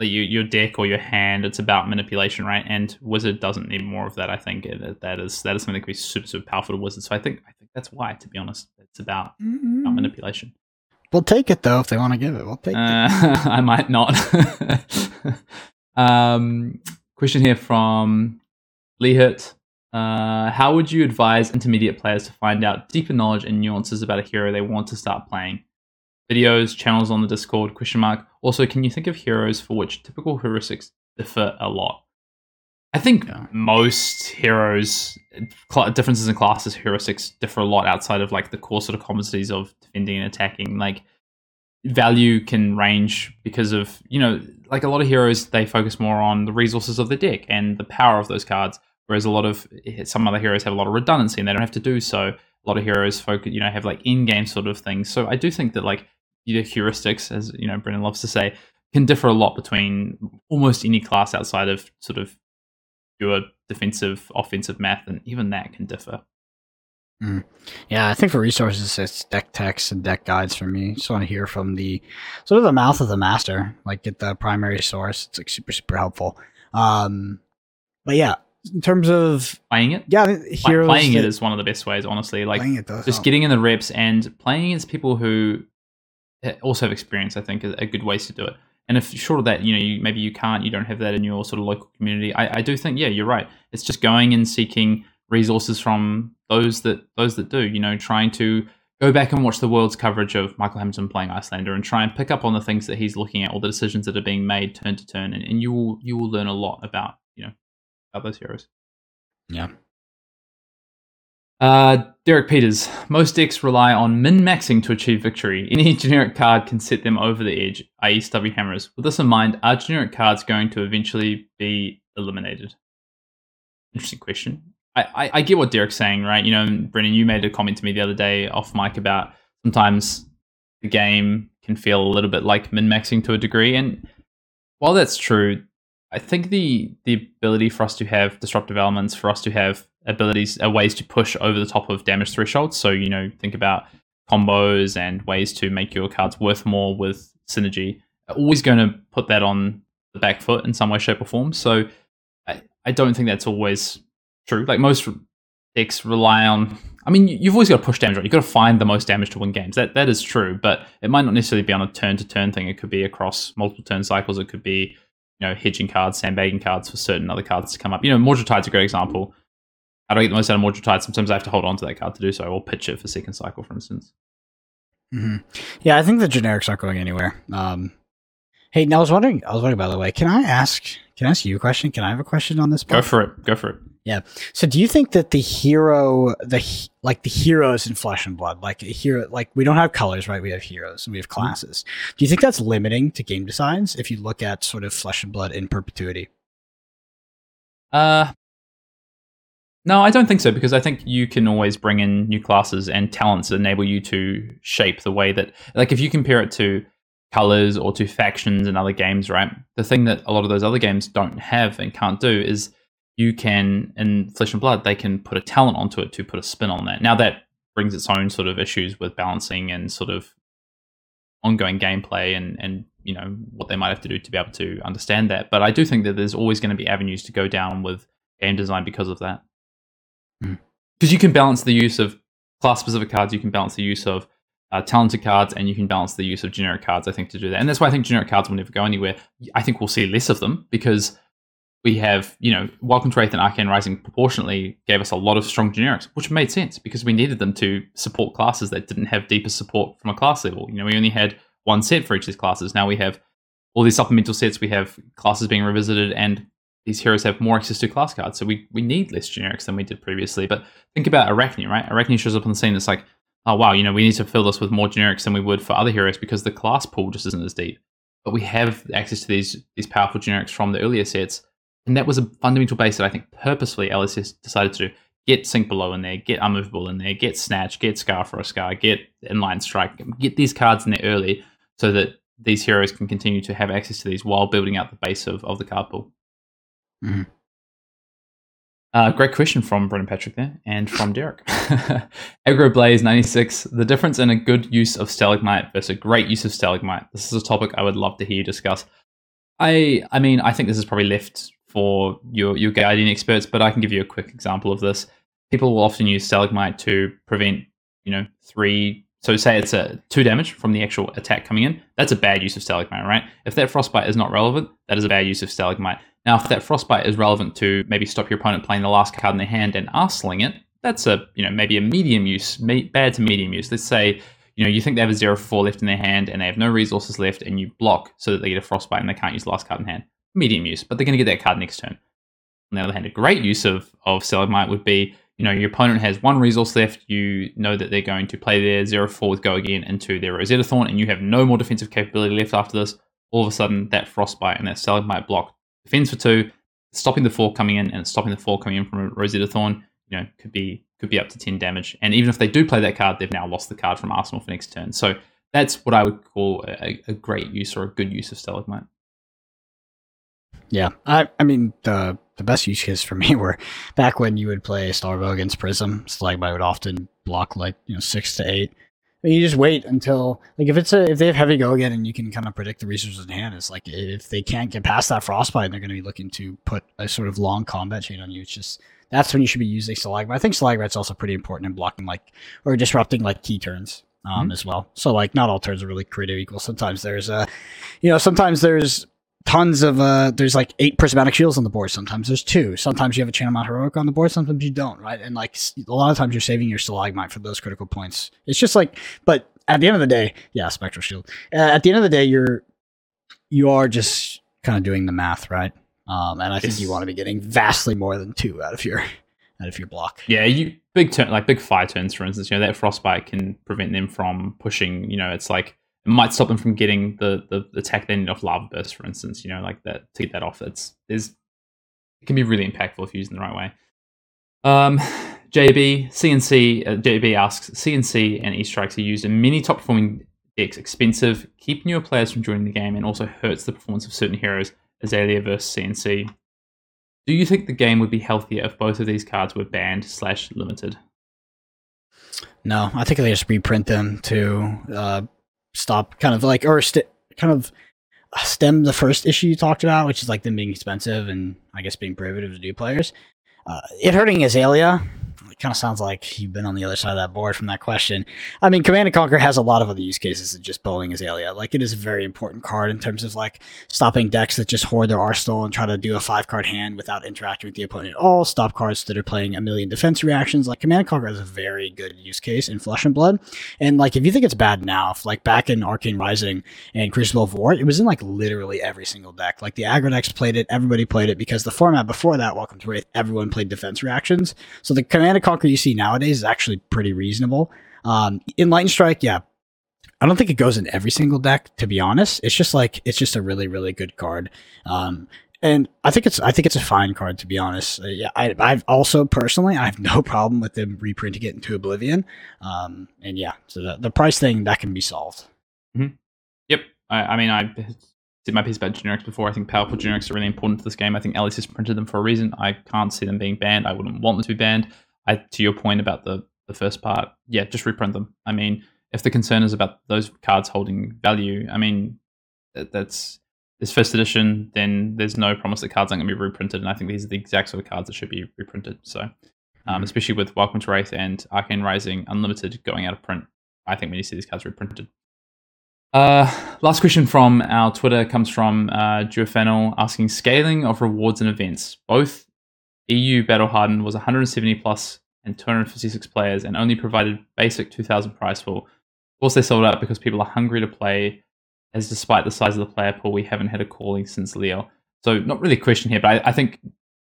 your your deck or your hand. It's about manipulation, right? And wizard doesn't need more of that. I think that is that is something that can be super super powerful to wizard. So I think I think that's why, to be honest, it's about, mm-hmm. about manipulation. We'll take it though if they want to give it. We'll take uh, it. I might not. um, question here from Lehit. Uh, how would you advise intermediate players to find out deeper knowledge and nuances about a hero they want to start playing? Videos, channels on the Discord, question mark. Also, can you think of heroes for which typical heuristics differ a lot? I think yeah. most heroes, cl- differences in classes, heuristics differ a lot outside of like the core sort of competencies of defending and attacking. Like value can range because of, you know, like a lot of heroes, they focus more on the resources of the deck and the power of those cards. Whereas a lot of eh, some other heroes have a lot of redundancy and they don't have to do so. A lot of heroes focus, you know, have like in-game sort of things. So I do think that like your heuristics, as you know, Brendan loves to say, can differ a lot between almost any class outside of sort of pure defensive, offensive math, and even that can differ. Mm. Yeah, I think for resources, it's deck text and deck guides for me. Just want to hear from the sort of the mouth of the master, like get the primary source. It's like super, super helpful. Um, but yeah, in terms of playing it, yeah, heroes playing it is one of the best ways, honestly. Like just help. getting in the reps and playing against people who Uh, also have experience, I think, are, good ways to do it. And if short of that, you know, you, maybe you can't, you don't have that in your sort of local community. I, I do think, yeah, you're right. It's just going and seeking resources from those that those that do. You know, trying to go back and watch the world's coverage of Michael Hamilton playing Iyslander and try and pick up on the things that he's looking at, all the decisions that are being made turn to turn, and, and you will you will learn a lot about you know about those heroes. Yeah, uh, Derek Peters. Most decks rely on min maxing to achieve victory. Any generic card can set them over the edge, i.e., stubby hammers. With this in mind, are generic cards going to eventually be eliminated? Interesting question. I, I, I get what Derek's saying, right? You know, Brendan, you made a comment to me the other day off mic about sometimes the game can feel a little bit like min maxing to a degree. And while that's true, I think the the ability for us to have disruptive elements, for us to have abilities are ways to push over the top of damage thresholds. So, you know, think about combos and ways to make your cards worth more with synergy. Always going to put that on the back foot in some way, shape, or form. So, I, I don't think that's always true. Like most decks rely on. I mean, you've always got to push damage. Right? You've got to find the most damage to win games. That that is true, but it might not necessarily be on a turn to turn thing. It could be across multiple turn cycles. It could be you know hedging cards, sandbagging cards for certain other cards to come up. You know, Mordred Tide's a great example I don't get the most out of Mordred Tide? Sometimes I have to hold on to that card to do so, or pitch it for second cycle, for instance. Mm-hmm. Yeah, I think the generics aren't going anywhere. Um, hey, now I was wondering. I was wondering, by the way, can I ask? Can I ask you a question? Can I have a question on this? Part? Go for it. Go for it. Yeah. So, do you think that the hero, the like the heroes in Flesh and Blood, like a hero, like we don't have colors, right? We have heroes and we have mm-hmm. classes. Mm-hmm. Do you think that's limiting to game designs if you look at sort of Flesh and Blood in perpetuity? Uh, no, I don't think so because I think you can always bring in new classes and talents that enable you to shape the way that, like, if you compare it to colors or to factions in other games, right? The thing that a lot of those other games don't have and can't do is you can, in Flesh and Blood, they can put a talent onto it to put a spin on that. Now, that brings its own sort of issues with balancing and sort of ongoing gameplay and, and you know, what they might have to do to be able to understand that. But I do think that there's always going to be avenues to go down with game design because of that. Because mm. you can balance the use of class specific cards, you can balance the use of uh, talented cards, and you can balance the use of generic cards, I think, to do that. And that's why I think generic cards will never go anywhere. I think we'll see less of them because we have, you know, Welcome to Rathe and Arcane Rising proportionately gave us a lot of strong generics, which made sense because we needed them to support classes that didn't have deeper support from a class level. You know, we only had one set for each of these classes. Now we have all these supplemental sets, we have classes being revisited and these heroes have more access to class cards, so we, we need less generics than we did previously. But think about Arakni, right? Arakni shows up on the scene. It's like, oh wow, you know, we need to fill this with more generics than we would for other heroes because the class pool just isn't as deep. But we have access to these these powerful generics from the earlier sets, and that was a fundamental base that I think purposefully LSS decided to do. get Sink Below in there, get Unmovable in there, get Snatch, get Scar for a Scar, get Inline Strike, get these cards in there early so that these heroes can continue to have access to these while building out the base of, of the card pool. Mhm. Uh, great question from Brendan Patrick there and from Derek. Aggro Blaze 96. The difference in a good use of Stalagmite versus a great use of Stalagmite. This is a topic I would love to hear you discuss. I I mean, I think this is probably left for your, your guardian experts, but I can give you a quick example of this. People will often use Stalagmite to prevent, you know, three. So say it's a two damage from the actual attack coming in. That's a bad use of Stalagmite, right? If that Frostbite is not relevant, that is a bad use of Stalagmite. Now, if that Frostbite is relevant to maybe stop your opponent playing the last card in their hand and arsling it, that's a you know maybe a medium use, bad to medium use. Let's say you know you think they have a zero four left in their hand and they have no resources left, and you block so that they get a Frostbite and they can't use the last card in hand. Medium use, but they're going to get that card next turn. On the other hand, a great use of of Stalagmite would be you know your opponent has one resource left. You know that they're going to play their zero four with go again into their Rosetta Thorn, and you have no more defensive capability left after this. All of a sudden, that Frostbite and that Stalagmite block defends for two stopping the four coming in and stopping the four coming in from a Rosetta Thorn, you know, could be could be up to ten damage. And even if they do play that card, they've now lost the card from Arsenal for next turn. So that's what I would call a, a great use or a good use of Stalagmite. Yeah, I I mean the the best use case for me were back when you would play Starbow against Prism. Stalagmite would often block like you know six to eight. And you just wait until like if it's a if they have heavy go again and you can kind of predict the resources in hand. It's like if they can't get past that frostbite, they're going to be looking to put a sort of long combat chain on you. It's just that's when you should be using Stalagmite. I think Stalagmite's also pretty important in blocking like or disrupting like key turns um, Mhm. as well. So like not all turns are really creative equal. Sometimes there's a you know sometimes there's tons of uh there's like eight prismatic shields on the board sometimes there's two sometimes you have a channel mount heroic on the board sometimes you don't right and like a lot of times you're saving your stalagmite for those critical points it's just like but at the end of the day yeah spectral shield uh, at the end of the day you're you are just kind of doing the math right um and i think Yes. you want to be getting vastly more than two out of your out of your block Yeah, you big turn like big fire turns, for instance. You know that frostbite can prevent them from pushing. You know, it's like it might stop them from getting the the, the attack they need off lava burst, for instance. You know, like that to get that off. It's there's it can be really impactful if used in the right way. Um, JB CNC uh, JB asks CNC and E strikes are used in many top performing decks. Expensive, keep newer players from joining the game, and also hurts the performance of certain heroes. Azalea versus CNC. Do you think the game would be healthier if both of these cards were banned slash limited? No, I think they just reprint them to uh, stop kind of like or st- kind of stem the first issue you talked about, which is like them being expensive and I guess being prohibitive to new players. Uh, it hurting Azalea. Kind of sounds like you've been on the other side of that board from that question. I mean, Command and Conquer has a lot of other use cases than just bowling Azalea. Like, it is a very important card in terms of like stopping decks that just hoard their arsenal and try to do a five card hand without interacting with the opponent at all. Stop cards that are playing a million defense reactions. Like, Command and Conquer has a very good use case in Flesh and Blood. And like, if you think it's bad now, if like back in Arcane Rising and Crucible of War, it was in like literally every single deck. Like the aggro decks played it, everybody played it because the format before that, Welcome to Rathe, everyone played defense reactions. So the Command and Conquer you see nowadays is actually pretty reasonable. Um, Enlightened Strike, yeah, I don't think it goes in every single deck. To be honest, it's just like it's just a really really good card. Um, and I think it's I think it's a fine card to be honest. Uh, yeah, I, I've also personally I have no problem with them reprinting it into Oblivion. Um, and yeah, so the, the price thing that can be solved. Yep. I, I mean, I did my piece about generics before. I think powerful generics are really important to this game. I think LSS printed them for a reason. I can't see them being banned. I wouldn't want them to be banned. I, to your point about the, the first part, yeah, just reprint them. I mean, if the concern is about those cards holding value, I mean, that, that's this first edition, then there's no promise that cards aren't going to be reprinted. And I think these are the exact sort of cards that should be reprinted. So, um, Mhm. especially with Welcome to Rathe and Arcane Rising Unlimited going out of print, I think we need to see these cards reprinted. Uh, last question from our Twitter comes from uh, Duofennel asking scaling of rewards and events. Both EU Battle Hardened was 170 plus and 256 players and only provided basic 2000 prize pool. Of course, they sold out because people are hungry to play, as despite the size of the player pool, we haven't had a calling since Leo. So, not really a question here, but I, I think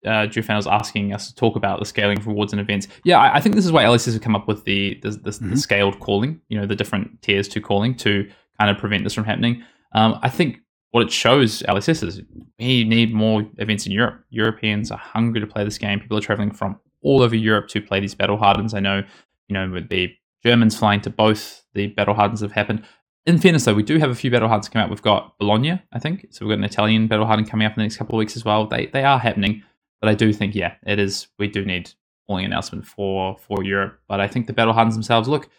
uh, Duofennel's asking us to talk about the scaling of rewards and events. Yeah, I, I think this is why LSS have come up with the the, the, the Mhm. scaled calling, you know, the different tiers to calling to kind of prevent this from happening. Um, I think what it shows LSS is we need more events in Europe. Europeans are hungry to play this game. People are traveling from all over Europe to play these battle hardens. I know, you know, with the Germans flying to both the battle hardens have happened. In fairness, though, we do have a few battle hardens come out. We've got Bologna, I think. So we've got an Italian battle harden coming up in the next couple of weeks as well. They they are happening, but I do think, yeah, it is. We do need calling announcement for for Europe. But I think the battle hardens themselves look.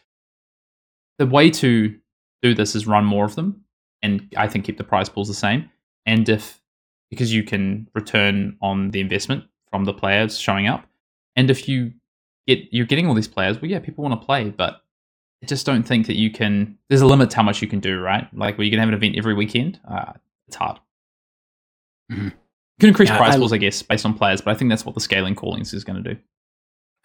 The way to do this is run more of them, and I think keep the prize pools the same. And if because you can return on the investment from the players showing up, and if you get you're getting all these players, well, yeah, people want to play, but I just don't think that you can. There's a limit to how much you can do, right? Like, where you can have an event every weekend. Uh, it's hard. Mhm. You can increase Yeah, prize I- pools, I guess, based on players, but I think that's what the scaling callings is going to do.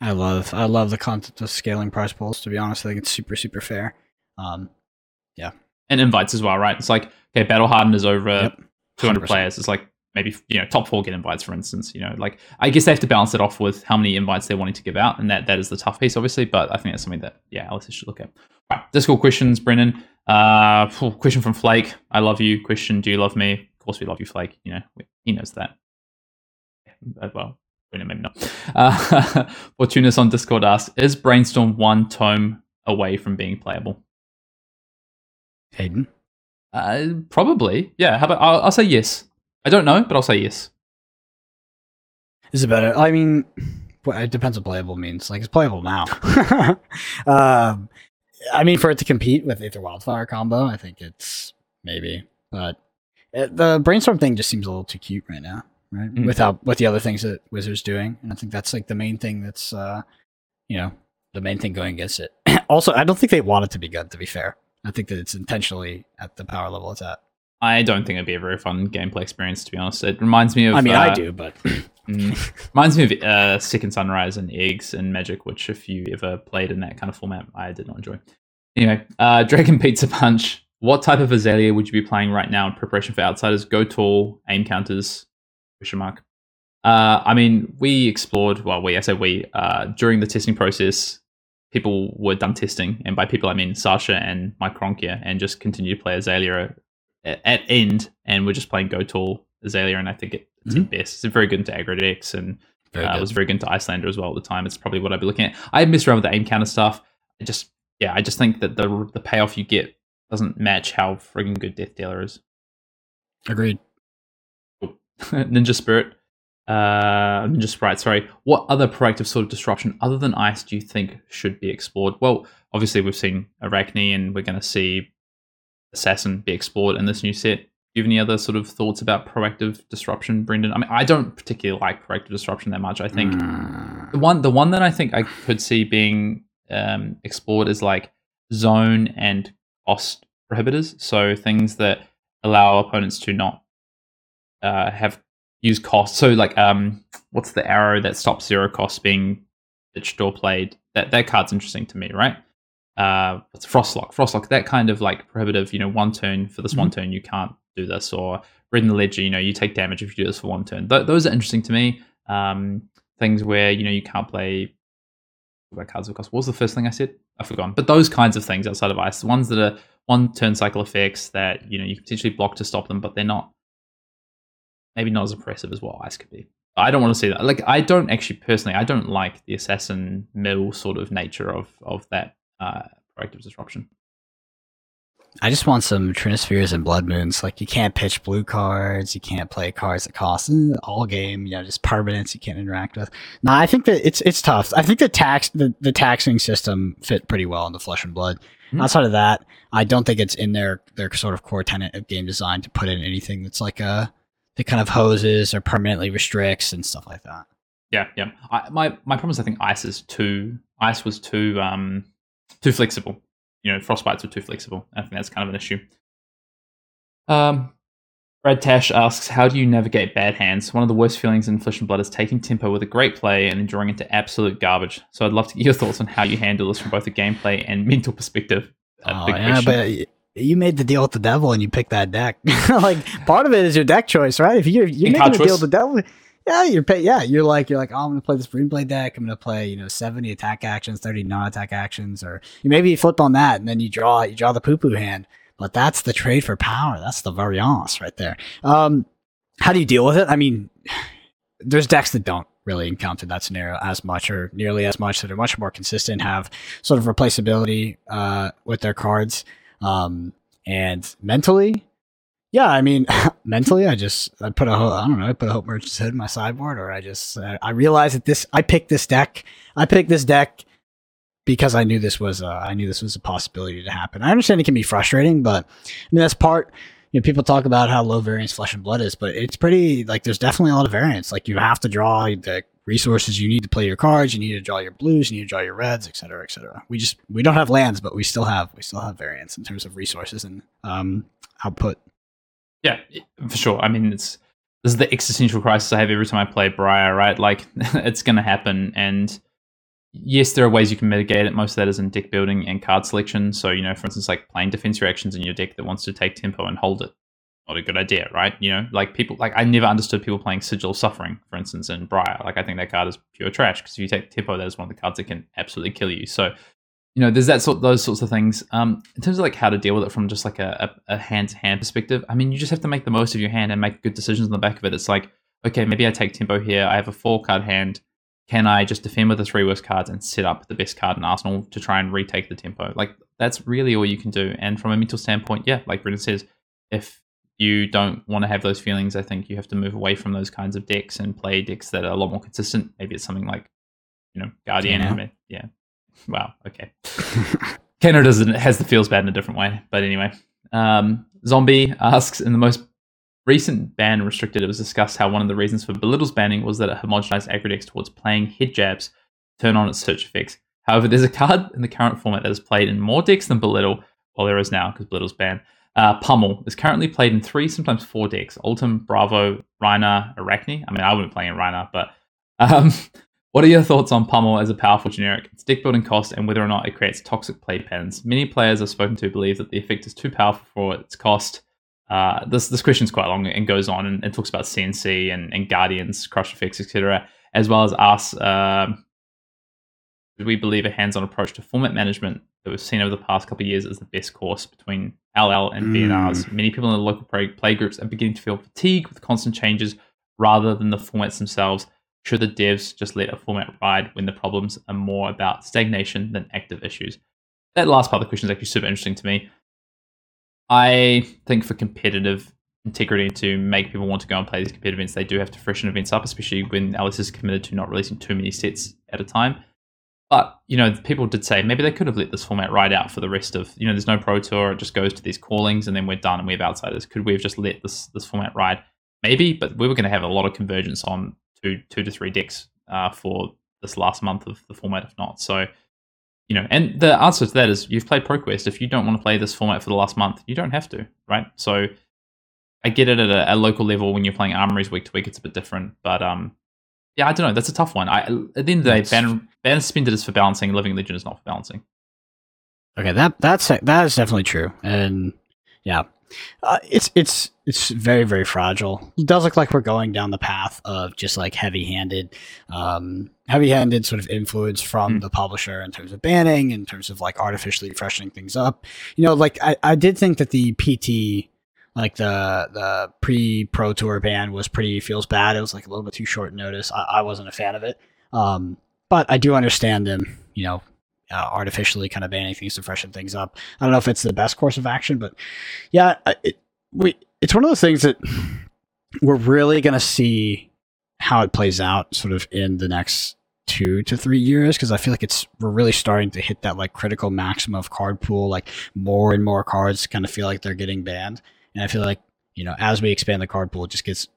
I love I love the concept of scaling prize pools. To be honest, I think it's super super fair. Um, And invites as well, right? It's like okay, battle hardened is over Yep. 200 players. It's like maybe you know top four get invites, for instance. You know, like I guess they have to balance it off with how many invites they're wanting to give out, and that that is the tough piece, obviously. But I think that's something that yeah, LSS should look at. Right, Discord questions, Brendan. Uh, question from Flake. I love you. Question: Do you love me? Of course, we love you, Flake. You know, we- he knows that. Uh, well, Brendan maybe not. Uh, Fortunas on Discord asks: Is Brainstorm one tome away from being playable? Hayden, Uh, probably. Yeah. How about I'll, I'll say yes. I don't know, but I'll say yes. is it better? I mean, it depends what playable means. Like it's playable now. um, I mean, for it to compete with Aether Wildfire combo, I think it's maybe, but it, the brainstorm thing just seems a little too cute right now, right? Mm. Without with the other things that Wizards doing, and I think that's like the main thing that's, uh, you know, the main thing going against it. also, I don't think they want it to be good. To be fair, I think that it's intentionally at the power level it's at. I don't think it'd be a very fun gameplay experience, to be honest. It reminds me of. I mean, I uh, do, but mm, reminds me of uh, Second Sunrise and Eggs and Magic, which if you ever played in that kind of format, I did not enjoy. Anyway, uh, Dragon Pizza Punch. What type of Azalea would you be playing right now in preparation for Outsiders? Go tall, aim counters, question mark. Uh, I mean, we explored. Well, we I say we uh, during the testing process. People were done testing, and by people I mean Sasha and Mike Cronkia, and just continued to play Azalea at, at end, and we're just playing Go Tall Azalea, and I think it, it's the best. It's very good into aggro decks, and Very uh, it was very good into Iyslander as well at the time. It's probably what I'd be looking at. I mess around with the aim counter stuff. I just, yeah, I just think that the the payoff you get doesn't match how frigging good Death Dealer is. agreed. Ninja Spirit, uh, Ninja Sprite. Sorry. What other proactive sort of disruption other than ice do you think should be explored? Well, obviously we've seen Arakni, and we're going to see Assassin be explored in this new set. Do you have any other sort of thoughts about proactive disruption, Brendan? I mean, I don't particularly like proactive disruption that much. I think Mm. the one the one that I think I could see being um, explored is like zone and cost prohibitors. So things that allow opponents to not uh, have use cost. So like um, what's the arrow that stops zero cost being pitched or played? That that card's interesting to me, right? Uh, it's Frostlock. Frostlock. That kind of like prohibitive. You know, one turn for this one turn you can't do this, or Red in the Ledger. You know, you take damage if you do this for one turn. Th- those are interesting to me. Um, things where you know you can't play about cards of cost. What was the first thing I said? I've forgotten. But those kinds of things outside of ice, the ones that are one turn cycle effects that you know you can potentially block to stop them, but they're not maybe not as impressive as what ice could be. I don't want to see that. Like I don't actually personally, I don't like the assassin mill sort of nature of of that uh, proactive disruption. I just want some Trinispheres and Blood Moons. Like you can't pitch blue cards, you can't play cards that cost all game. You know, just permanents you can't interact with. No, I think that it's it's tough. I think the tax the, the taxing system fit pretty well into Flesh and Blood. Mhm. Outside of that, I don't think it's in their their sort of core tenet of game design to put in anything that's like a that kind of hoses or permanently restricts and stuff like that. Yeah, yeah. I, my my problem is I think ice is too ice was too um too flexible. You know, frostbites were too flexible. I think that's kind of an issue. Um, Brad Tash asks, "How do you navigate bad hands? One of the worst feelings in Flesh and Blood is taking tempo with a great play and enduring into absolute garbage. So I'd love to get your thoughts on how you handle this from both a gameplay and mental perspective. A Oh, big yeah, question. but you made the deal with the devil and you picked that deck. like part of it is your deck choice, right? If you're you're making a deal with the devil, yeah, you're pay, yeah, you're like you're like, oh, I'm gonna play this Runeblade deck. I'm gonna play you know 70 attack actions, 30 non-attack actions, or you maybe you flip on that and then you draw you draw the poo poo hand. But that's the trade for power. That's the variance right there. Um, how do you deal with it? I mean, there's decks that don't. really encounter that scenario as much or nearly as much. So they're much more consistent, have sort of replaceability uh, with their cards. Um, and mentally, yeah, I mean, mentally, I just I put a I don't know, I put a Hope Merchant's Hood in my sideboard, or I just uh, I realized that this I picked this deck. I picked this deck because I knew this was a, I knew this was a possibility to happen. I understand it can be frustrating, but I mean that's part. You know, people talk about how low variance Flesh and Blood is, but it's pretty like there's definitely a lot of variance. Like you have to draw the resources you need to play your cards. You need to draw your blues. You need to draw your reds, et cetera, et cetera. We just we don't have lands, but we still have we still have variance in terms of resources and um, output. Yeah, for sure. I mean, it's this is the existential crisis I have every time I play Briar. Right, like it's going to happen, and yes, there are ways you can mitigate it. Most of that is in deck building and card selection. So, you know, for instance, like playing defense reactions in your deck that wants to take tempo and hold it. Not a good idea, right? You know, like people, like I never understood people playing Sigil of Suffering, for instance, in Briar. Like I think that card is pure trash because if you take tempo, that is one of the cards that can absolutely kill you. So, you know, there's that sort, those sorts of things. Um, in terms of like how to deal with it from just like a, a, a hand-to-hand perspective, I mean, you just have to make the most of your hand and make good decisions on the back of it. It's like, okay, maybe I take tempo here. I have a four-card hand can I just defend with the three worst cards and set up the best card in Arsenal to try and retake the tempo? Like that's really all you can do. And from a mental standpoint, yeah, like Brendan says, if you don't want to have those feelings, I think you have to move away from those kinds of decks and play decks that are a lot more consistent. Maybe it's something like, you know, Guardian. Yeah. yeah. Wow. Okay. Canada doesn't has the feels bad in a different way, but anyway. Um, Zombie asks in the most recent ban restricted, it was discussed how one of the reasons for Belittle's banning was that it homogenized aggro decks towards playing head jabs, turn on its search effects. However, there's a card in the current format that is played in more decks than Belittle, well, there is now because Belittle's banned. Uh, Pummel is currently played in three, sometimes four decks Oldhim, Bravo, Rhinar, Arakni. I mean, I wouldn't play in Rhinar, but um, what are your thoughts on Pummel as a powerful generic, its deck building cost, and whether or not it creates toxic play patterns? Many players I've spoken to believe that the effect is too powerful for its cost uh, this this question's quite long and goes on and, and talks about CNC and, and Guardians, Crush effects, etc., as well as us. Uh, we believe a hands-on approach to format management that we've seen over the past couple of years is the best course between LL and mm. BNRs. Many people in the local play, play groups are beginning to feel fatigued with constant changes rather than the formats themselves. Should the devs just let a format ride when the problems are more about stagnation than active issues? That last part of the question is actually super interesting to me. I think for competitive integrity to make people want to go and play these competitive events, they do have to freshen events up, especially when LSS is committed to not releasing too many sets at a time. But, you know, people did say maybe they could have let this format ride out for the rest of, you know, there's no Pro Tour, it just goes to these callings and then we're done and we have outsiders. Could we have just let this this format ride? Maybe, but we were going to have a lot of convergence on two two to three decks uh, for this last month of the format, if not. So, you know, and the answer to that is you've played ProQuest. If you don't want to play this format for the last month, you don't have to, right? So I get it at a, a local level when you're playing armories week to week, it's a bit different. But um, yeah, I don't know. That's a tough one. I, at the end of the day, ban, ban suspended is for balancing. Living Legend is not for balancing. Okay, that that's that is definitely true, and yeah, uh, it's it's it's very very fragile. It does look like we're going down the path of just like heavy handed, um, heavy handed sort of influence from mm. the publisher in terms of banning, in terms of like artificially freshening things up. You know, like I, I did think that the PT like the the pre pro tour ban was pretty feels bad. It was like a little bit too short notice. I, I wasn't a fan of it. Um, but I do understand them, you know, uh, artificially kind of banning things to freshen things up. I don't know if it's the best course of action, but yeah, it, we it's one of those things that we're really going to see how it plays out sort of in the next two to three years because I feel like it's we're really starting to hit that like critical maximum of card pool. Like more and more cards kind of feel like they're getting banned, and I feel like you know as we expand the card pool, it just gets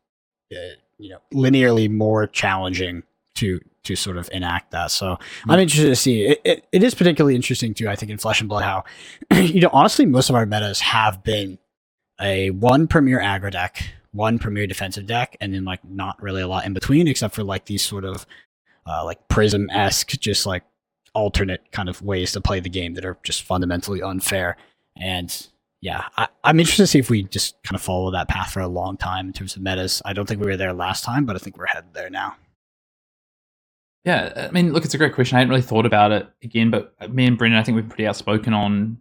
uh, you know linearly more challenging to to sort of enact that. So mm-hmm. I'm interested to see. It, it, it is particularly interesting too. I think in Flesh and Blood, how you know honestly most of our metas have been a one premier aggro deck, one premier defensive deck, and then like not really a lot in between, except for like these sort of uh, like prism esque, just like alternate kind of ways to play the game that are just fundamentally unfair. And yeah, I, am interested to see if we just kind of follow that path for a long time in terms of metas. I don't think we were there last time, but I think we're headed there now. Yeah, I mean, look, it's a great question. I hadn't really thought about it again, but me and Brendan, I think we're pretty outspoken on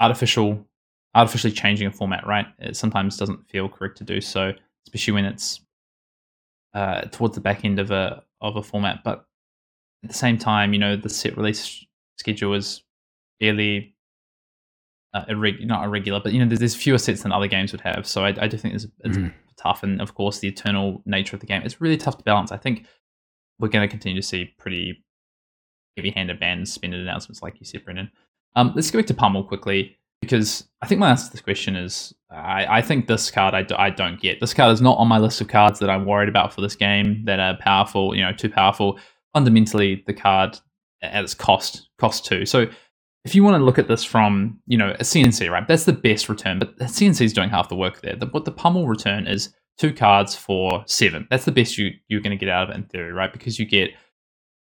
artificial, artificially changing a format. Right? It sometimes doesn't feel correct to do so, especially when it's uh, towards the back end of a of a format, but at the same time, you know, the set release schedule is fairly uh, irreg- not irregular, but you know, there's, there's, fewer sets than other games would have. So I, I do think it's, it's mm. tough, and of course, the eternal nature of the game. It's really tough to balance. I think we're going to continue to see pretty heavy-handed ban spending announcements, like you said, Brendan. Um, let's go back to Pummel quickly because I think my answer to this question is I, I think this card I d- I don't get. This card is not on my list of cards that I'm worried about for this game that are powerful, you know, too powerful. Fundamentally, the card at its cost, cost too. So if you want to look at this from, you know, a CNC, right, that's the best return, but CNC is doing half the work there. The, what the Pummel return is two cards for seven. That's the best you, you're going to get out of it in theory, right? Because you get,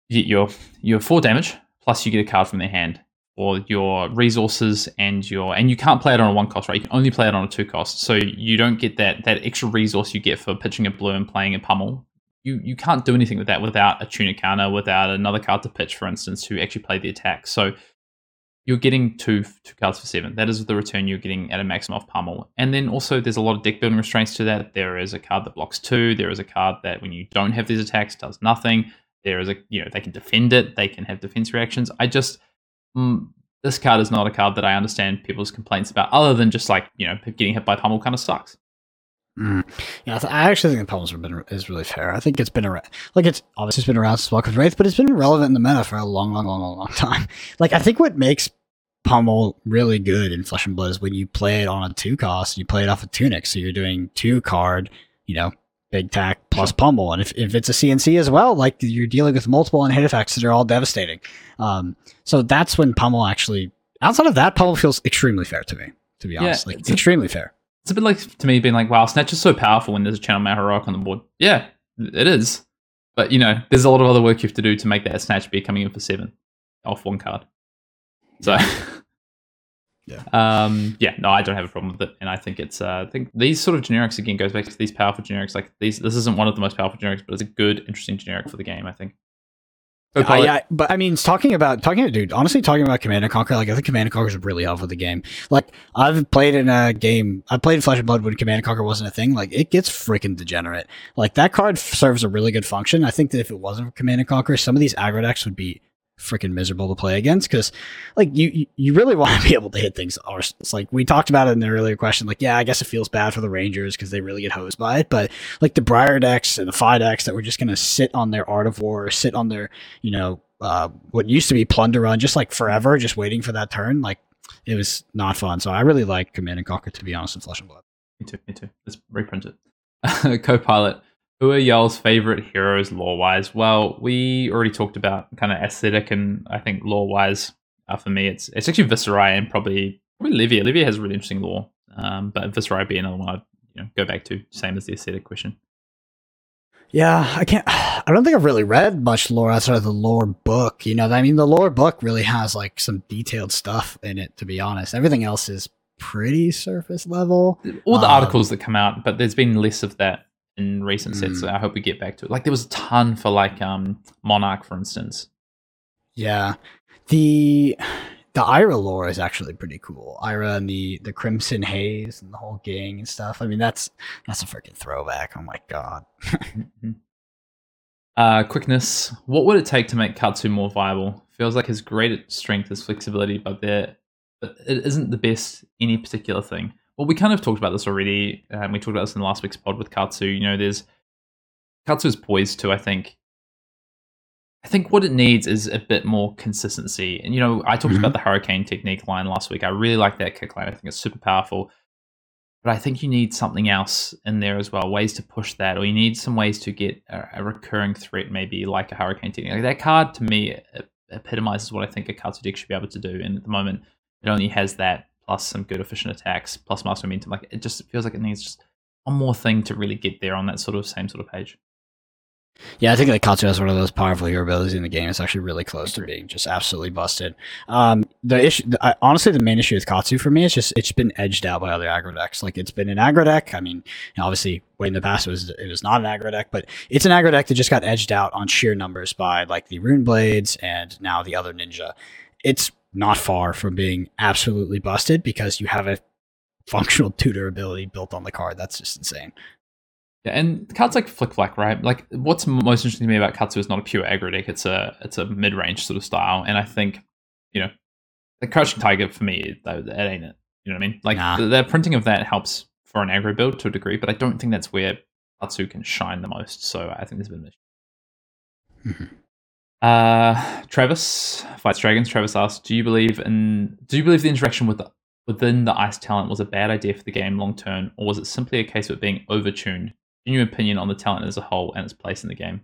you get your, your four damage, plus you get a card from their hand or your resources and your and you can't play it on a one cost, right? You can only play it on a two cost. So you don't get that that extra resource you get for pitching a blue and playing a pummel. You you can't do anything with that without a tunic counter, without another card to pitch, for instance, to actually play the attack. So you're getting two two cards for seven. That is the return you're getting at a maximum of pummel. And then also there's a lot of deck building restraints to that. There is a card that blocks two. There is a card that when you don't have these attacks does nothing. There is a you know they can defend it. They can have defense reactions. I just mm, this card is not a card that I understand people's complaints about, other than just like you know getting hit by pummel kind of sucks. Mm. Yeah, I, th- I, actually think the pummel been is really fair. I think it's been around, like it's obviously been around since Welcome Rathe, but it's been relevant in the meta for a long, long, long, long, long time. Like I think what makes pummel really good in Flesh and Blood is when you play it on a two cost, you play it off a tunic, so you're doing two card, you know, big tack plus pummel. And if, if it's a CNC as well, like you're dealing with multiple and hit effects that are all devastating. Um, so that's when pummel actually, outside of that, pummel feels extremely fair to me, to be honest. Yeah, like it's extremely a, fair. It's a bit like to me being like, wow, Snatch is so powerful when there's a channel Heroic on the board. Yeah, it is. But you know, there's a lot of other work you have to do to make that Snatch be coming in for seven off one card. So Yeah. Um, yeah, no, I don't have a problem with it, and I think it's. Uh, I think these sort of generics again goes back to these powerful generics. Like these, this isn't one of the most powerful generics, but it's a good, interesting generic for the game. I think. Yeah, yeah, but I mean, talking about talking, about, dude. Honestly, talking about Command and Conquer, like I think Command and Conquer is really helpful the game. Like I've played in a game, I played Flesh and Blood when Command and Conquer wasn't a thing. Like it gets freaking degenerate. Like that card serves a really good function. I think that if it wasn't for Command and Conquer, some of these aggro decks would be freaking miserable to play against because like you you really want to be able to hit things it's like we talked about it in the earlier question like yeah i guess it feels bad for the rangers because they really get hosed by it but like the briar decks and the Fai decks that were just going to sit on their art of war sit on their you know uh, what used to be plunder run just like forever just waiting for that turn like it was not fun. So i really like command and conquer to be honest in flesh and blood. Me too me too. Let's reprint it co-pilot who are y'all's favorite heroes lore wise? Well, we already talked about kind of aesthetic and I think lore wise. Uh, for me, it's it's actually Viserai and probably probably Levia. Levia has really interesting lore, um, but Viserai would be another one I'd you know, go back to. Same as the aesthetic question. Yeah, I can't. I don't think I've really read much lore outside of the lore book. You know, I mean, the lore book really has like some detailed stuff in it. To be honest, everything else is pretty surface level. All the um, articles that come out, but there's been less of that in recent mm. sets. So I hope we get back to it. Like there was a ton for like um Monarch, for instance. Yeah, the the Ira lore is actually pretty cool. Ira and the the Crimson Haze and the whole gang and stuff. I mean, that's that's a freaking throwback. Oh my god. Mm-hmm. uh, quickness. What would it take to make Katsu more viable? Feels like his great strength is flexibility, but there, but it isn't the best any particular thing well, we kind of talked about this already. Um, we talked about this in last week's pod with Katsu. You know, there's Katsu's poised to, I think. I think what it needs is a bit more consistency. And you know, I talked mm-hmm. about the hurricane technique line last week. I really like that kick line. I think it's super powerful. But I think you need something else in there as well, ways to push that, or you need some ways to get a, a recurring threat, maybe like a hurricane technique. Like that card to me epitomizes what I think a Katsu deck should be able to do. And at the moment, it only has that plus some good efficient attacks, plus Mask of Momentum. Like it just feels like it needs just one more thing to really get there on that sort of same sort of page. Yeah, I think that Katsu has one of those powerful hero abilities in the game. It's actually really close to being just absolutely busted. Um, the issue, the, I, honestly, the main issue with Katsu for me is just it's been edged out by other aggro decks. Like it's been an aggro deck. I mean, obviously, way in the past it was it was not an aggro deck, but it's an aggro deck that just got edged out on sheer numbers by like the Rune Blades and now the other Ninja. It's not far from being absolutely busted because you have a functional tutor ability built on the card. That's just insane. Yeah, and cards like Flic Flak, right? Like, what's most interesting to me about Katsu is not a pure aggro deck; it's a it's a mid range sort of style, and I think, you know, the Crouching Tiger for me, that, that ain't it. You know what I mean? Like, Nah. the, the printing of that helps for an aggro build to a degree, but I don't think that's where Katsu can shine the most. So I think there's a bit of an issue. Mhm. Uh, Travis fights dragons. Travis asks, "Do you believe in? Do you believe the interaction with the, within the ice talent was a bad idea for the game long term, or was it simply a case of it being overtuned? In your opinion on the talent as a whole and its place in the game?"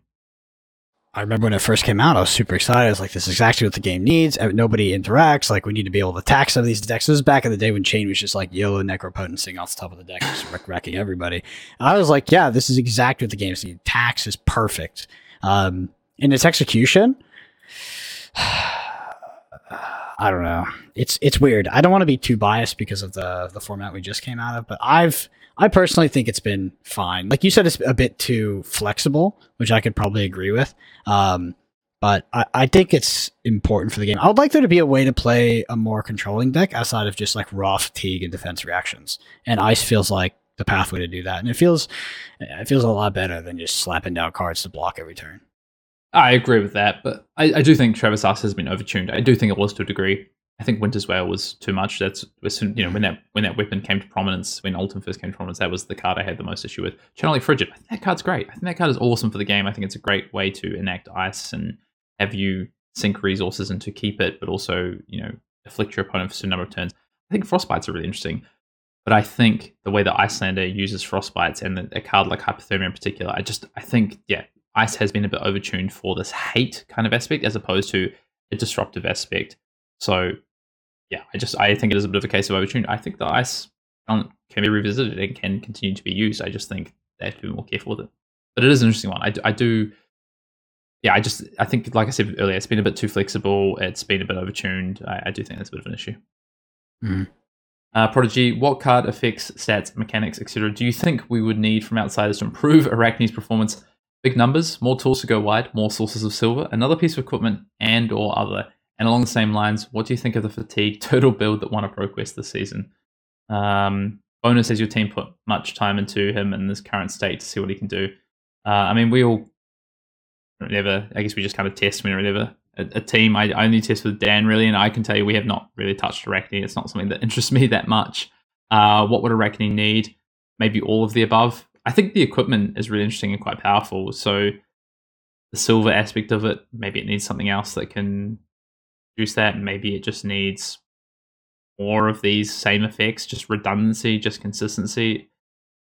I remember when it first came out, I was super excited. I was like, this is exactly what the game needs. Nobody interacts. Like, we need to be able to attack some of these decks. This was back in the day when Chane was just like YOLO Necropotent sitting off the top of the deck, just wreck- wrecking everybody. And I was like, yeah, this is exactly what the game needs. Tax is perfect. Um, in its execution, I don't know. It's it's weird. I don't want to be too biased because of the the format we just came out of, but I've I personally think it's been fine. Like you said, it's a bit too flexible, which I could probably agree with. Um, but I, I think it's important for the game. I would like there to be a way to play a more controlling deck outside of just like raw fatigue and defense reactions. And ice feels like the pathway to do that, and it feels it feels a lot better than just slapping down cards to block every turn. I agree with that, but I, I do think Travis Arce has been overtuned. I do think it was to a degree. I think Winter's Wail was too much. That's you know when that when that weapon came to prominence, when Oldhim first came to prominence, that was the card I had the most issue with. Channel Lake Frigid, I think that card's great. I think that card is awesome for the game. I think it's a great way to enact ice and have you sink resources and to keep it, but also you know afflict your opponent for a number of turns. I think Frostbites are really interesting, but I think the way that Iyslander uses Frostbites and the, a card like Hypothermia in particular, I just I think yeah, Ice has been a bit overtuned for this hate kind of aspect as opposed to a disruptive aspect. So yeah, I just I think it is a bit of a case of overtuned. I think the ice can be revisited and can continue to be used. I just think they have to be more careful with it. But it is an interesting one. I, do- I do, yeah. I just I think like I said earlier, it's been a bit too flexible. It's been a bit overtuned. I, I do think that's a bit of an issue. Mhm. Uh, Prodigy, what card effects, stats, mechanics, etc. do you think we would need from outsiders to improve Arakni's performance? Big numbers, more tools to go wide, more sources of silver, another piece of equipment, and or other. And along the same lines, what do you think of the fatigue turtle build that won a ProQuest this season? Um, bonus has your team put much time into him in this current state to see what he can do. Uh, I mean, we all never. I guess we just kind of test whenever a, a team. I, I only test with Dan really, and I can tell you we have not really touched Arakni. It's not something that interests me that much. Uh, what would Arakni need? Maybe all of the above. I think the equipment is really interesting and quite powerful. So the silver aspect of it, maybe it needs something else that can produce that. Maybe it just needs more of these same effects, just redundancy, just consistency.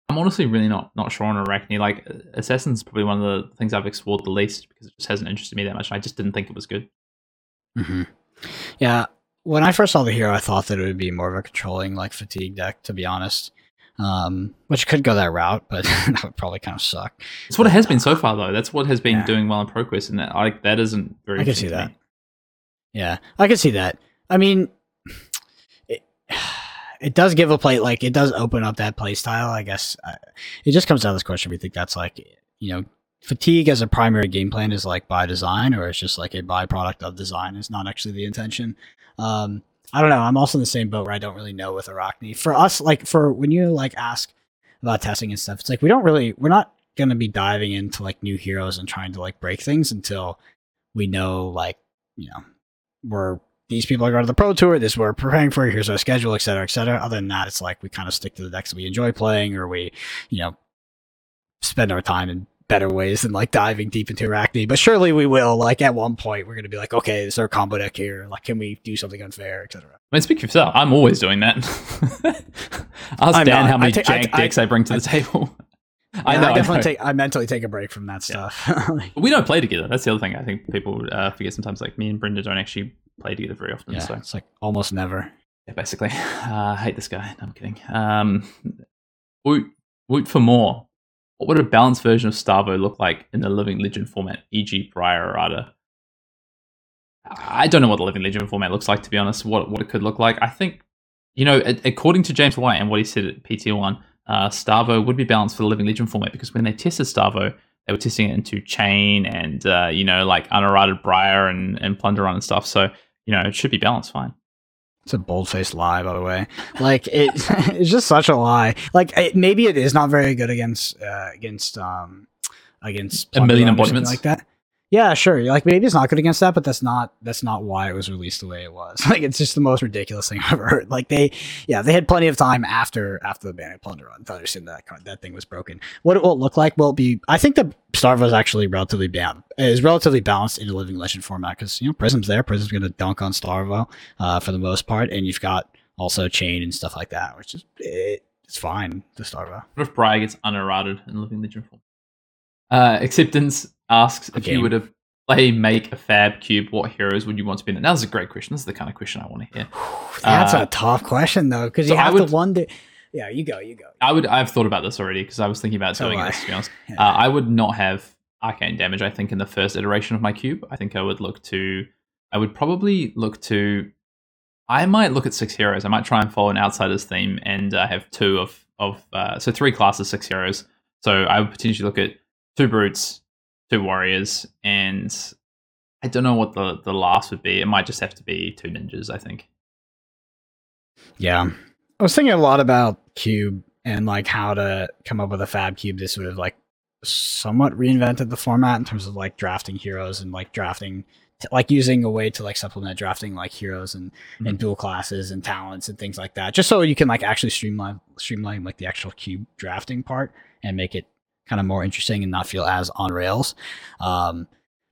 I'm honestly really not not sure on Arakni. Like Assassin's probably one of the things I've explored the least because it just hasn't interested me that much. I just didn't think it was good. hmm Yeah, when I first saw the hero, I thought that it would be more of a controlling like fatigue deck, to be honest. Um, which could go that route, but that would probably kind of suck. It's what it has been so far, though. That's what has been Yeah. doing well in ProQuest, and that like that isn't very. I can see that. me. Yeah, I can see that. I mean, it, it does give a play like it does open up that play style. I guess uh, it just comes down to this question: we think that's like you know fatigue as a primary game plan is like by design, or it's just like a byproduct of design. It's not actually the intention. Um, I don't know. I'm also in the same boat where I don't really know with Arakni. For us, like for when you like ask about testing and stuff, it's like we don't really we're not gonna be diving into like new heroes and trying to like break things until we know like you know we're these people are going to the pro tour. This we're preparing for. Here's our schedule, et cetera, et cetera. Other than that, it's like we kind of stick to the decks that we enjoy playing, or we, you know, spend our time in better ways than like diving deep into Arakni. But surely we will. Like at one point, we're going to be like, okay, is our combo deck here. Like, can we do something unfair, etc. I mean, speak for yourself. I'm always doing that. Ask I'm Dan not. how many I ta- jank I- decks I bring to the table. I know. I I definitely know. take. I mentally take a break from that stuff. But we don't play together. That's the other thing. I think people uh, forget sometimes. Like me and Brendan don't actually play together very often. yeah, So it's like almost never. yeah, basically, uh, I hate this guy. No, I'm kidding. Um, Woot, Woot for more. What would a balanced version of Starvo look like in the Living Legend format, e.g., Briar or I don't know what the Living Legend format looks like, to be honest. What what it could look like. I think, you know, according to James White and what he said at PTL One, uh, Starvo would be balanced for the Living Legend format because when they tested Starvo, they were testing it into Chane and uh, you know, like unerrated Briar and and Plunder Run and stuff. So you know, it should be balanced fine. It's a bold faced lie, by the way. Like it, it's just such a lie. Like it, maybe it is not very good against uh, against um against A million embodiments? like that. Yeah, sure. Like maybe it's not good against that, but that's not that's not why it was released the way it was. Like it's just the most ridiculous thing I've ever heard. Like they, yeah, they had plenty of time after after the ban of Plunder Run to understand that that thing was broken. What it will look like will be. I think the Starvo is actually relatively bam is relatively balanced in the Living Legend format because you know Prism's there. Prism's going to dunk on Starvo uh, for the most part, and you've got also Chane and stuff like that, which is it, it's fine. The Starvo. What if Briar gets unerrated in Living Legend form? Uh, Acceptance asks if you were to play make a fab cube, what heroes would you want to be in it? Was a great question. This is the kind of question I want to hear. That's Uh, a tough question though because so you have would- to wonder. Yeah, you go, you go. I would. I've thought about this already because I was thinking about doing do I. this. To be honest, Yeah. uh, I would not have arcane damage. I think in the first iteration of my cube, I think I would look to. I would probably look to. I might look at six heroes. I might try and follow an outsiders theme and uh, have two of of uh, so three classes, six heroes. So I would potentially look at two brutes, two warriors, and I don't know what the the last would be. It might just have to be two ninjas. I think. Yeah. I was thinking a lot about Cube and like how to come up with a Fab Cube that sort of like somewhat reinvented the format in terms of like drafting heroes and like drafting like using a way to like supplement drafting like heroes and, and Mhm. dual classes and talents and things like that. Just so you can like actually streamline streamline like the actual cube drafting part and make it kind of more interesting and not feel as on rails. Um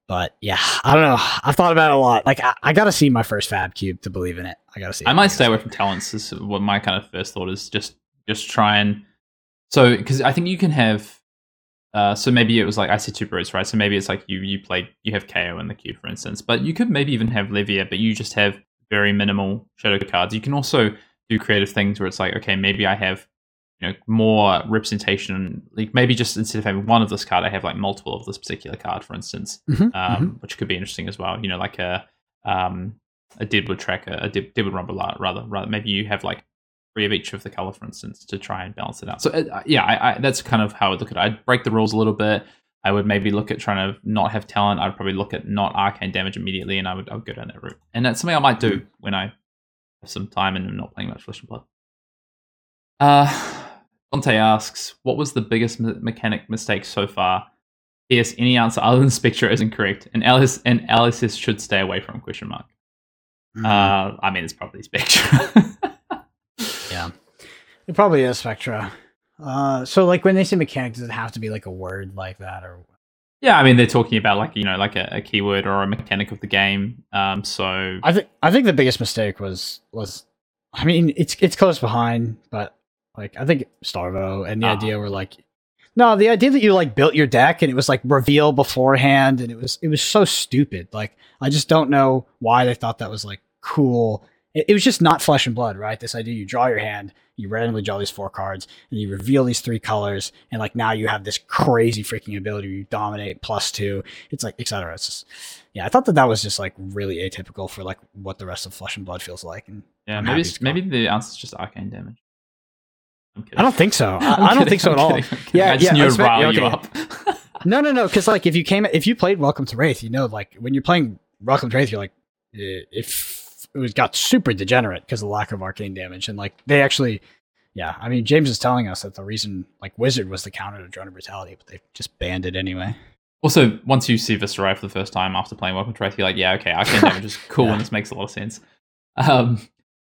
but yeah, I don't know. I've thought about it a lot. Like I, I gotta see my first Fab Cube to believe in it. I gotta see. I might stay away from talents. Is what my kind of first thought is. Just just try and so because I think you can have. Uh, so maybe it was like I said two brutes, right? So maybe it's like you you play you have Kayo in the cube, for instance, but you could maybe even have Levia, but you just have very minimal shadow cards. You can also do creative things where it's like, okay, maybe I have you know more representation. Like maybe just instead of having one of this card, I have like multiple of this particular card, for instance Mhm, um, which could be interesting as well. You know, like a um, a deadwood tracker, a dead, deadwood rumble rather. Rather, maybe you have like three of each of the color, for instance, to try and balance it out. So uh, yeah, I, I, that's kind of how I would look at it. I'd break the rules a little bit. I would maybe look at trying to not have talent. I'd probably look at not arcane damage immediately, and I would I would go down that route. And that's something I might do when I have some time and I'm not playing much Flesh and Blood. Uh, Dante asks, "What was the biggest me- mechanic mistake so far?" Yes, any answer other than Spectra is incorrect, and Alice and Alice should stay away from question mark. Mhm. Uh, I mean, it's probably Spectra. Yeah. It probably is Spectra. Uh, so like when they say mechanic, does it have to be like a word like that or? yeah, I mean, they're talking about like you know, like a, a keyword or a mechanic of the game. Um, so I think I think the biggest mistake was was, I mean it's it's close behind, but like I think Starvo and the Ah. idea were like, no, the idea that you like built your deck and it was like reveal beforehand and it was it was so stupid. Like I just don't know why they thought that was like cool. It, it was just not flesh and blood, right? This idea you draw your hand, you randomly draw these four cards, and you reveal these three colors, and like now you have this crazy freaking ability where you dominate plus two. It's like etc. It's just yeah, I thought that that was just like really atypical for like what the rest of Flesh and Blood feels like. And yeah, I'm maybe happy it's, it's gone. maybe the answer is just arcane damage. I don't think so. I, I'm I don't think so I'm at all. kidding, I'm. Yeah, I just yeah, knew I expect- rile you up. No, no, no. Because like if you came, if you played Welcome to Rathe, you know, like when you're playing Welcome to Rathe, you're like, eh, if it was got super degenerate because of the lack of arcane damage, and like they actually, yeah. I mean, James is telling us that the reason like Wizard was the counter to Drone of Brutality, but they just banned it anyway. Also, once you see Viserai for the first time after playing Welcome to Wraith, you're like, yeah, okay, arcane damage is cool Yeah. and this makes a lot of sense. Um,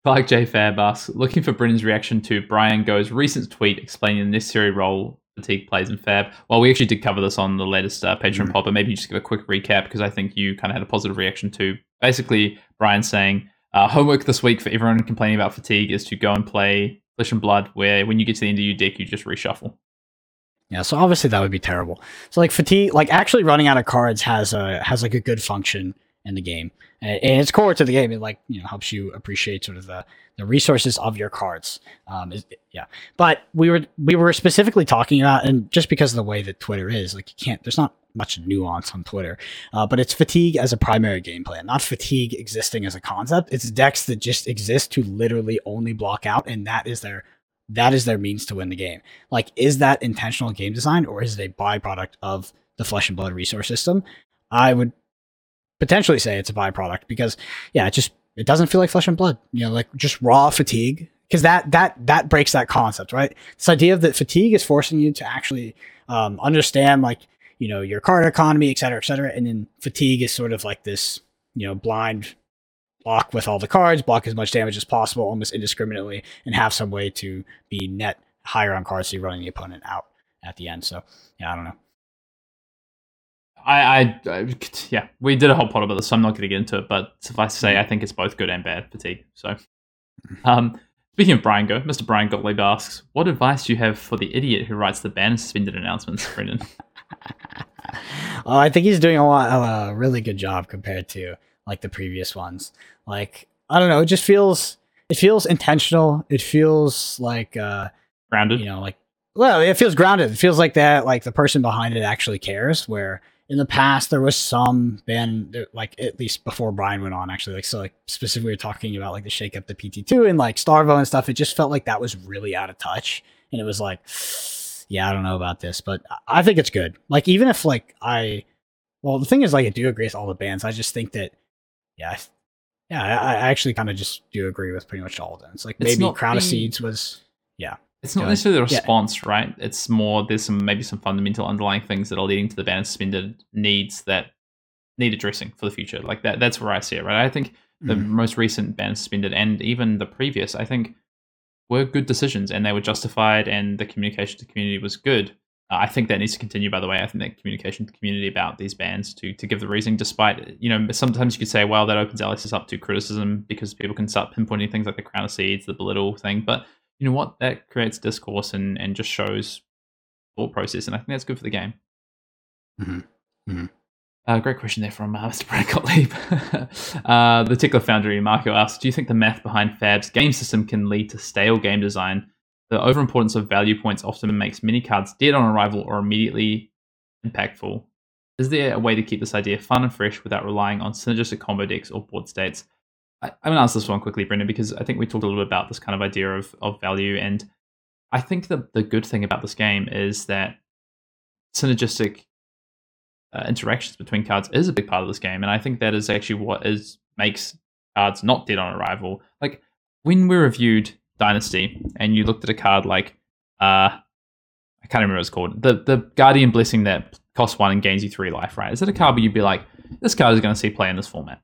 like J Fab asks, looking for Brendan's reaction to Brian Go's recent tweet explaining the necessary role fatigue plays in Fab. Well, we actually did cover this on the latest uh, Patreon Mhm. pod, but maybe you just give a quick recap because I think you kind of had a positive reaction to basically Brian saying, uh, homework this week for everyone complaining about fatigue is to go and play Flesh and Blood, where when you get to the end of your deck, you just reshuffle. Yeah, so obviously that would be terrible. So like fatigue, like actually running out of cards has a has like a good function in the game, and, it's core to the game. It like you know helps you appreciate sort of the the resources of your cards. Um, is, yeah, but we were we were specifically talking about, and just because of the way that Twitter is, like you can't. There's not much nuance on Twitter, uh, but it's fatigue as a primary game plan, not fatigue existing as a concept. It's decks that just exist to literally only block out, and that is their that is their means to win the game. Like, is that intentional game design or is it a byproduct of the flesh and blood resource system? I would potentially say it's a byproduct because, yeah, it just it doesn't feel like flesh and blood. You know, like just raw fatigue because that that that breaks that concept, right? This idea of that fatigue is forcing you to actually um, understand like you know your card economy, et cetera, et cetera, and then fatigue is sort of like this you know blind block with all the cards, block as much damage as possible, almost indiscriminately, and have some way to be net higher on cards so you're running the opponent out at the end. So yeah, I don't know. I, I, I, yeah, we did a whole pot about this, so I'm not going to get into it. But suffice to say, I think it's both good and bad fatigue. So, um, speaking of Brian Go, Mr. Bryan Gottlieb asks, "What advice do you have for the idiot who writes the ban suspended announcements?" Brendan. oh, I think he's doing a lot, a really good job compared to like the previous ones. Like, I don't know, it just feels, it feels intentional. It feels like, uh, grounded. You know, like, well, it feels grounded. It feels like that, like the person behind it actually cares. Where in the past there was some band like at least before Brian went on actually like so like specifically we are talking about like the shake up the PT2 and like Starvo and stuff it just felt like that was really out of touch. And it was like yeah I don't know about this but I think it's good. Like even if like I well the thing is like I do agree with all the bands I just think that yeah yeah I, I actually kind of just do agree with pretty much all of them. It's like it's maybe Crown of Seeds was yeah it's not necessarily the response, yeah. right? It's more there's some maybe some fundamental underlying things that are leading to the ban suspended needs that need addressing for the future. Like that that's where I see it, right? I think the mm. most recent ban suspended and even the previous, I think were good decisions and they were justified and the communication to the community was good. Uh, I think that needs to continue, by the way. I think that communication to the community about these bans to to give the reasoning, despite, you know, sometimes you could say, well, that opens LSS up to criticism because people can start pinpointing things like the crown of seeds, the belittle thing. But you know what? That creates discourse and, and just shows thought process, and I think that's good for the game. Mm-hmm. Mm-hmm. Uh, great question there from uh, Mr. Brad Gottlieb. uh, the Tickler Foundry, Marco asks, do you think the math behind Fab's game system can lead to stale game design? The overimportance of value points often makes many cards dead on arrival or immediately impactful. Is there a way to keep this idea fun and fresh without relying on synergistic combo decks or board states? I, am going to answer this one quickly, Brendan, because I think we talked a little bit about this kind of idea of, of value. And I think the, the good thing about this game is that synergistic uh, interactions between cards is a big part of this game. And I think that is actually what is makes cards not dead on arrival. Like when we reviewed Dynasty and you looked at a card like, uh, I can't remember what it's called, the, the Guardian Blessing that costs one and gains you three life, right? Is it a card where you'd be like, this card is going to see play in this format?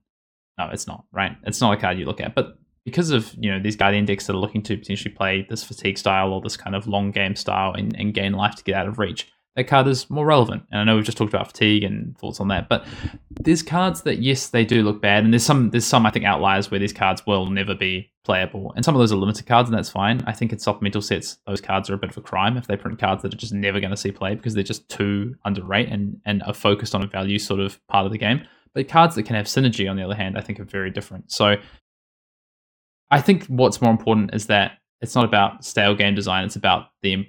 No, it's not, right? It's not a card you look at. But because of, you know, these Guardian decks that are looking to potentially play this fatigue style or this kind of long game style and, and gain life to get out of reach, that card is more relevant. And I know we've just talked about fatigue and thoughts on that, but there's cards that yes, they do look bad, and there's some there's some I think outliers where these cards will never be playable, and some of those are limited cards, and that's fine. I think in supplemental sets, those cards are a bit of a crime if they print cards that are just never going to see play because they're just too underrated and and are focused on a value sort of part of the game. But cards that can have synergy, on the other hand, I think are very different. So I think what's more important is that it's not about stale game design. It's about them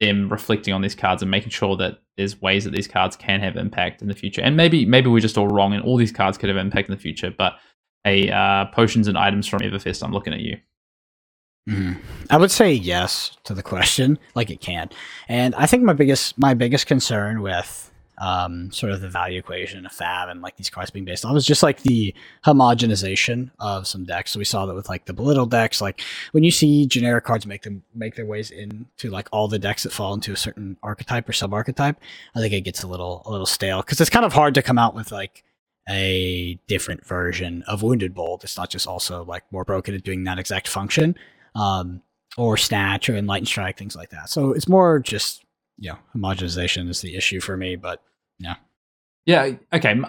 them reflecting on these cards and making sure that there's ways that these cards can have impact in the future. And maybe maybe we're just all wrong, and all these cards could have impact in the future. But a uh, potions and items from Everfest, I'm looking at you. Mm. I would say yes to the question, like it can. And I think my biggest my biggest concern with um, sort of the value equation of Fab and like these cards being based on. It was just like the homogenization of some decks. So we saw that with like the belittle decks. Like when you see generic cards make them make their ways into like all the decks that fall into a certain archetype or sub archetype, I think it gets a little a little stale because it's kind of hard to come out with like a different version of Wounded Bull. It's not just also like more broken at doing that exact function. Um, or snatch or enlightened strike, things like that. So it's more just you know, homogenization is the issue for me. But yeah. Yeah. Okay.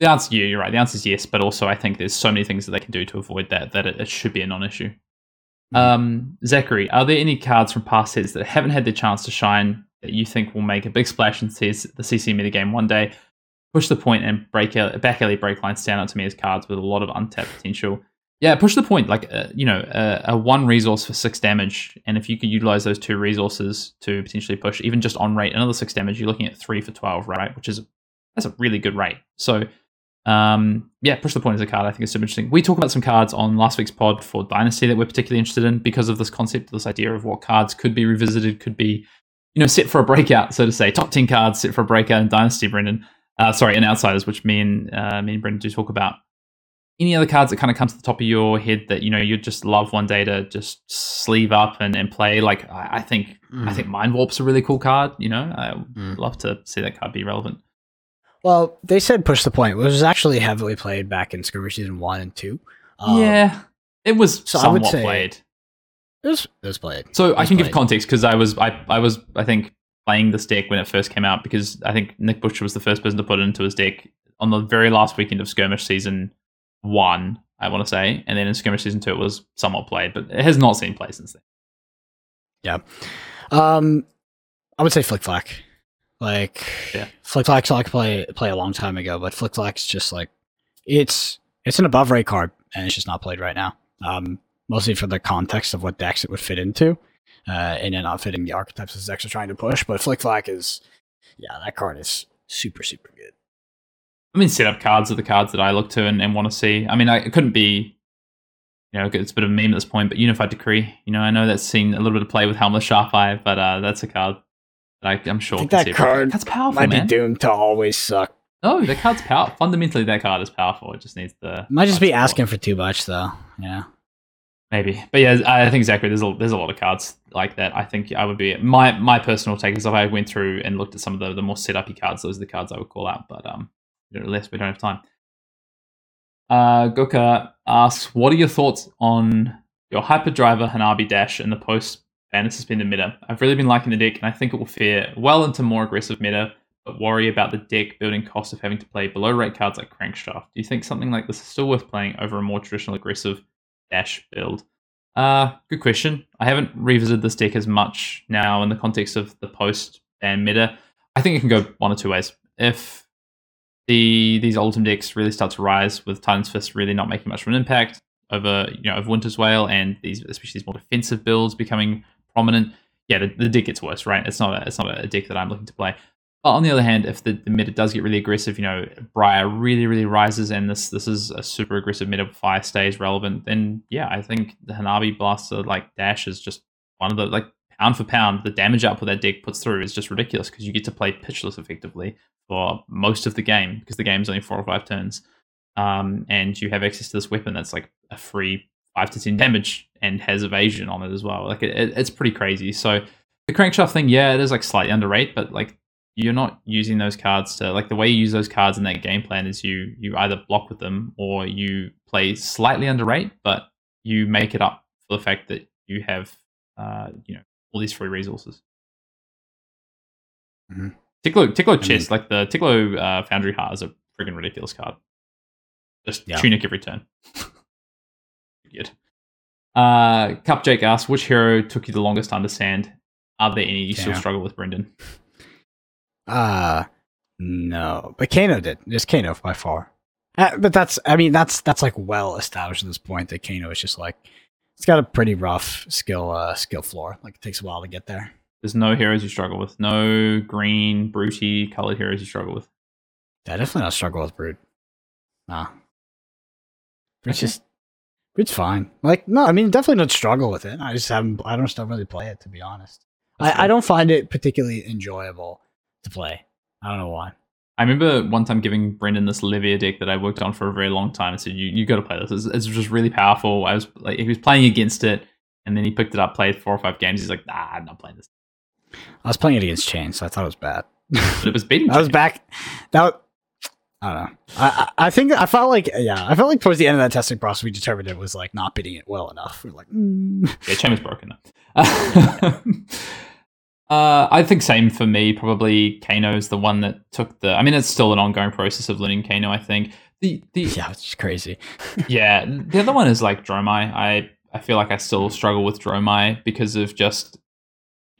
The answer, you, you're right. The answer is yes, but also I think there's so many things that they can do to avoid that that it, it should be a non-issue. Mm-hmm. Um, Zachary, are there any cards from past sets that haven't had the chance to shine that you think will make a big splash and in the CC metagame one day? Push the point and break out, back alley break line stand out to me as cards with a lot of untapped potential. Yeah, push the point. Like uh, you know, uh, a one resource for six damage, and if you could utilize those two resources to potentially push even just on rate another six damage, you're looking at three for twelve, right? Which is that's a really good rate. So, um, yeah, push the point is a card. I think it's super interesting. We talked about some cards on last week's pod for Dynasty that we're particularly interested in because of this concept, this idea of what cards could be revisited, could be, you know, set for a breakout, so to say. Top ten cards set for a breakout in Dynasty, Brendan. Uh, sorry, in Outsiders, which me and uh, me and Brendan do talk about. Any other cards that kind of come to the top of your head that you know you'd just love one day to just sleeve up and, and play? Like I, I think I think Mind Warp's a really cool card. You know, I Mm. love to see that card be relevant. Well, they said push the point, which was actually heavily played back in skirmish season one and two. Um, yeah, it was so I would say- played. it was, it was played. So It I was can give context because I was I, I was I think playing this deck when it first came out because I think Nick Butcher was the first person to put it into his deck on the very last weekend of skirmish season one. I want to say, and then in skirmish season two, it was somewhat played, but it has not seen play since then. Yeah, um, I would say Flic Flak. Like, Yeah. Flic Flak's I could play play a long time ago, but Flic Flak's just like it's it's an above rate card, and it's just not played right now. Um, mostly for the context of what decks it would fit into, uh, and then not fitting the archetypes this decks are trying to push. But Flic Flak is, yeah, that card is super super good. I mean, setup cards are the cards that I look to and, and want to see. I mean, I, it couldn't be, you know, it's a bit of a meme at this point, but Unified Decree. You know, I know that's seen a little bit of play with Helm of Sharp Eye, but uh, that's a card that I, I'm sure. I that see card that's powerful, Might man. be doomed to always suck. No, that card's powerful. Fundamentally, that card is powerful. It just needs the. Might just be asking for too much though. Yeah. Maybe, but yeah, I think exactly. There's a there's a lot of cards like that. I think I would be my my personal take is if I went through and looked at some of the the more setupy cards, those are the cards I would call out. But um, less we don't have time. Uh, Goka asks, "What are your thoughts on your Hyperdriver Hanabi Dash in the post banner suspended meta? I've really been liking the deck, and I think it will fare well into more aggressive meta, but worry about the deck building cost of having to play below rate cards like Crankshaft. Do you think something like this is still worth playing over a more traditional aggressive dash build? Uh, good question. I haven't revisited this deck as much now in the context of the post ban meta. I think it can go one or two ways. If the these Oldhim decks really start to rise with Titan's Fist really not making much of an impact over you know over Winter's Wail and these especially these more defensive builds becoming prominent, yeah, the, the deck gets worse, right? It's not a, it's not a deck that I'm looking to play. But on the other hand, if the, the meta does get really aggressive, you know, Briar really, really rises and this this is a super aggressive meta fire stays relevant, then yeah, I think the Hanabi Blaster like Dash is just one of the like pound for pound, the damage output that deck puts through is just ridiculous because you get to play pitchless effectively for most of the game because the game's only four or five turns. Um, and you have access to this weapon that's like a free five to ten damage and has evasion on it as well. Like it, it, it's pretty crazy. So the crankshaft thing, yeah, it is like slightly underrated, but like you're not using those cards to like the way you use those cards in that game plan is you you either block with them or you play slightly underrate, but you make it up for the fact that you have uh, you know all these free resources. Mhm. Teklo Teklo mean- chest, like the Teklo uh, Foundry Heart is a friggin' ridiculous card. Just Yeah. tunic every turn. Good. Uh, Cup Jake asks, which hero took you the longest to understand? Are there any you still struggle with, Brendan? Uh no, but Kano did. Just Kano by far. Uh, but that's, I mean, that's that's like well established at this point. That Kano is just like it's got a pretty rough skill uh skill floor. Like it takes a while to get there. There's no heroes you struggle with. No green, broody, colored heroes you struggle with. Yeah, definitely not struggle with Brood. Nah, it's Okay. just it's fine. Like no, I mean, definitely not struggle with it. I just haven't. I don't still really play it to be honest. I, I don't find it particularly enjoyable to play. I don't know why. I remember one time giving Brendan this Levia deck that I worked on for a very long time and said, "You you got to play this. It's, it's just really powerful." I was like, he was playing against it, and then he picked it up, played four or five games. He's like, "Nah, I'm not playing this." I was playing it against Chane, so I thought it was bad. But it was beating. I was back. That I don't know. I, I think I felt like yeah, I felt like towards the end of that testing process, we determined it was like not beating it well enough. We're like, mm. Yeah, Chane was broken. Uh, I think same for me. Probably Kano is the one that took the. I mean, it's still an ongoing process of learning Kano. I think the the yeah, it's crazy. yeah, the other one is like Dromai. I I feel like I still struggle with Dromai because of just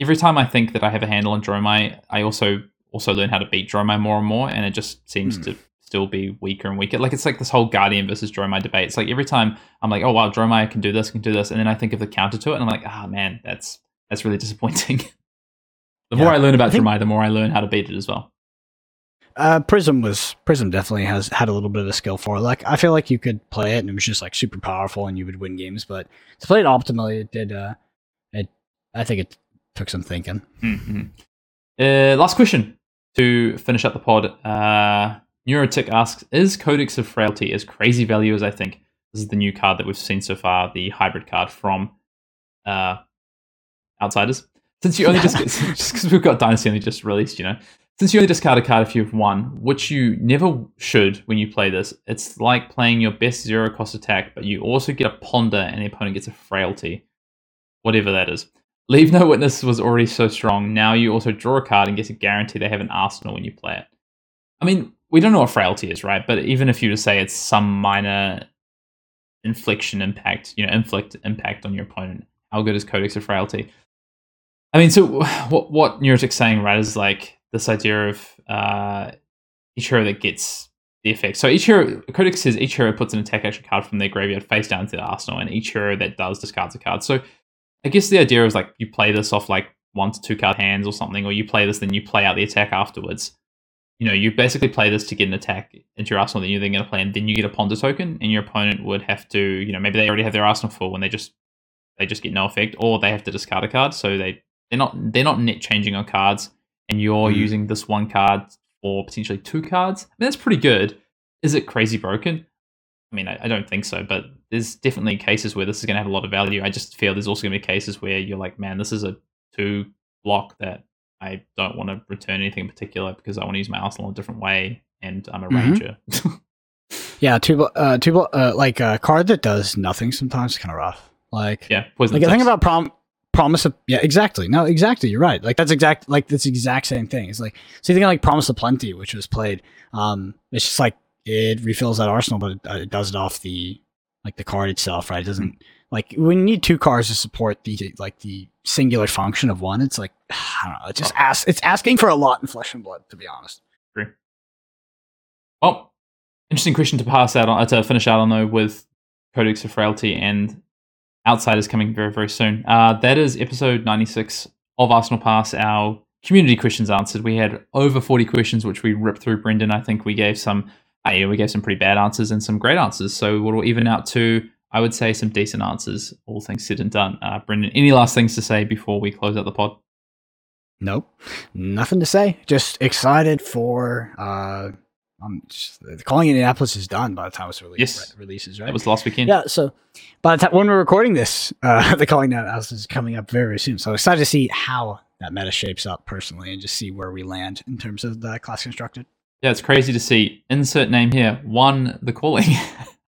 every time I think that I have a handle on Dromai, I also also learn how to beat Dromai more and more, and it just seems Hmm. to still be weaker and weaker. Like it's like this whole Guardian versus Dromai debate. It's like every time I'm like, oh wow, Dromai can do this, can do this, and then I think of the counter to it, and I'm like, ah man, that's that's really disappointing. the more Yeah. I learn about I think- Dromai, the more I learn how to beat it as well. Uh, Prism was Prism definitely has had a little bit of a skill for it. Like I feel like you could play it and it was just like super powerful and you would win games, but to play it optimally, it did. Uh, it I think it took some thinking. Mhm. Uh, last question to finish up the pod. Uh, Neurotic asks, is Codex of Frailty as crazy value as I think? This is the new card that we've seen so far, the hybrid card from uh, Outsiders. Since you only just just because we've got Dynasty only just released, you know, since you only discard a card if you've won, which you never should when you play this, it's like playing your best zero cost attack, but you also get a ponder and the opponent gets a frailty, whatever that is. Leave No Witness was already so strong. Now you also draw a card and get a guarantee they have an arsenal when you play it. I mean, we don't know what frailty is, right? But even if you just say it's some minor infliction impact, you know, inflict impact on your opponent, how good is Codex of Frailty? I mean, so what what Neurotic's saying, right, is like this idea of uh, each hero that gets the effect. So each hero, Codex says each hero puts an attack action card from their graveyard face down to the arsenal, and each hero that does discards a card. So I guess the idea is like you play this off like one to two card hands or something, or you play this, then you play out the attack afterwards. You know, you basically play this to get an attack into your arsenal that you're then going to play, and then you get a ponder token, and your opponent would have to, you know, maybe they already have their arsenal full when they just they just get no effect, or they have to discard a card, so they they're not they're not net changing on cards, and you're mm. using this one card or potentially two cards. I mean, that's pretty good. Is it crazy broken? I mean, I, I don't think so, but there's definitely cases where this is going to have a lot of value. I just feel there's also going to be cases where you're like, man, this is a two block that I don't want to return anything in particular because I want to use my arsenal a different way, and I'm a mm-hmm. ranger. yeah, two uh, two uh, like a card that does nothing sometimes is kind of rough. Like yeah, like the thing about prom promise of yeah exactly. No exactly you're right. Like that's exact like that's exact same thing. It's like so you think like promise of plenty which was played um it's just like it refills that arsenal but it, uh, it does it off the like the card itself right? It doesn't like we need two cards to support the like the singular function of one it's like i don't know. It just asks it's asking for a lot in flesh and blood to be honest. Agree. well interesting question to pass out on uh, to finish out on though with codex of frailty and Outsiders coming very, very soon. Uh, that is episode 96 of Arsenal Pass, our community questions answered. We had over 40 questions, which we ripped through. Brendan, I think we gave some, uh, yeah, we gave some pretty bad answers and some great answers. So we'll even out to, I would say, some decent answers, all things said and done. Uh, Brendan, any last things to say before we close out the pod? Nope, nothing to say. Just excited for uh, I'm just, calling Indianapolis is done by the time it's released. Yes. Right, releases right. That was last weekend. Yeah. So by the time when we're recording this, uh, the calling Indianapolis is coming up very, very soon. So excited to see how that meta shapes up personally, and just see where we land in terms of the class constructed. Yeah, it's crazy to see. Insert name here. Won the calling.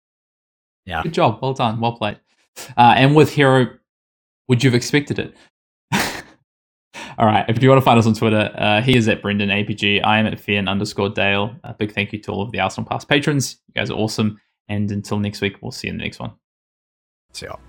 yeah. Good job. Well done. Well played. Uh, and with Hero, would you have expected it? All right. If you want to find us on Twitter, uh, he is at Brendan APG. I am at Fian underscore Dale. A big thank you to all of the Arsenal Pass patrons. You guys are awesome. And until next week, we'll see you in the next one. See y'all.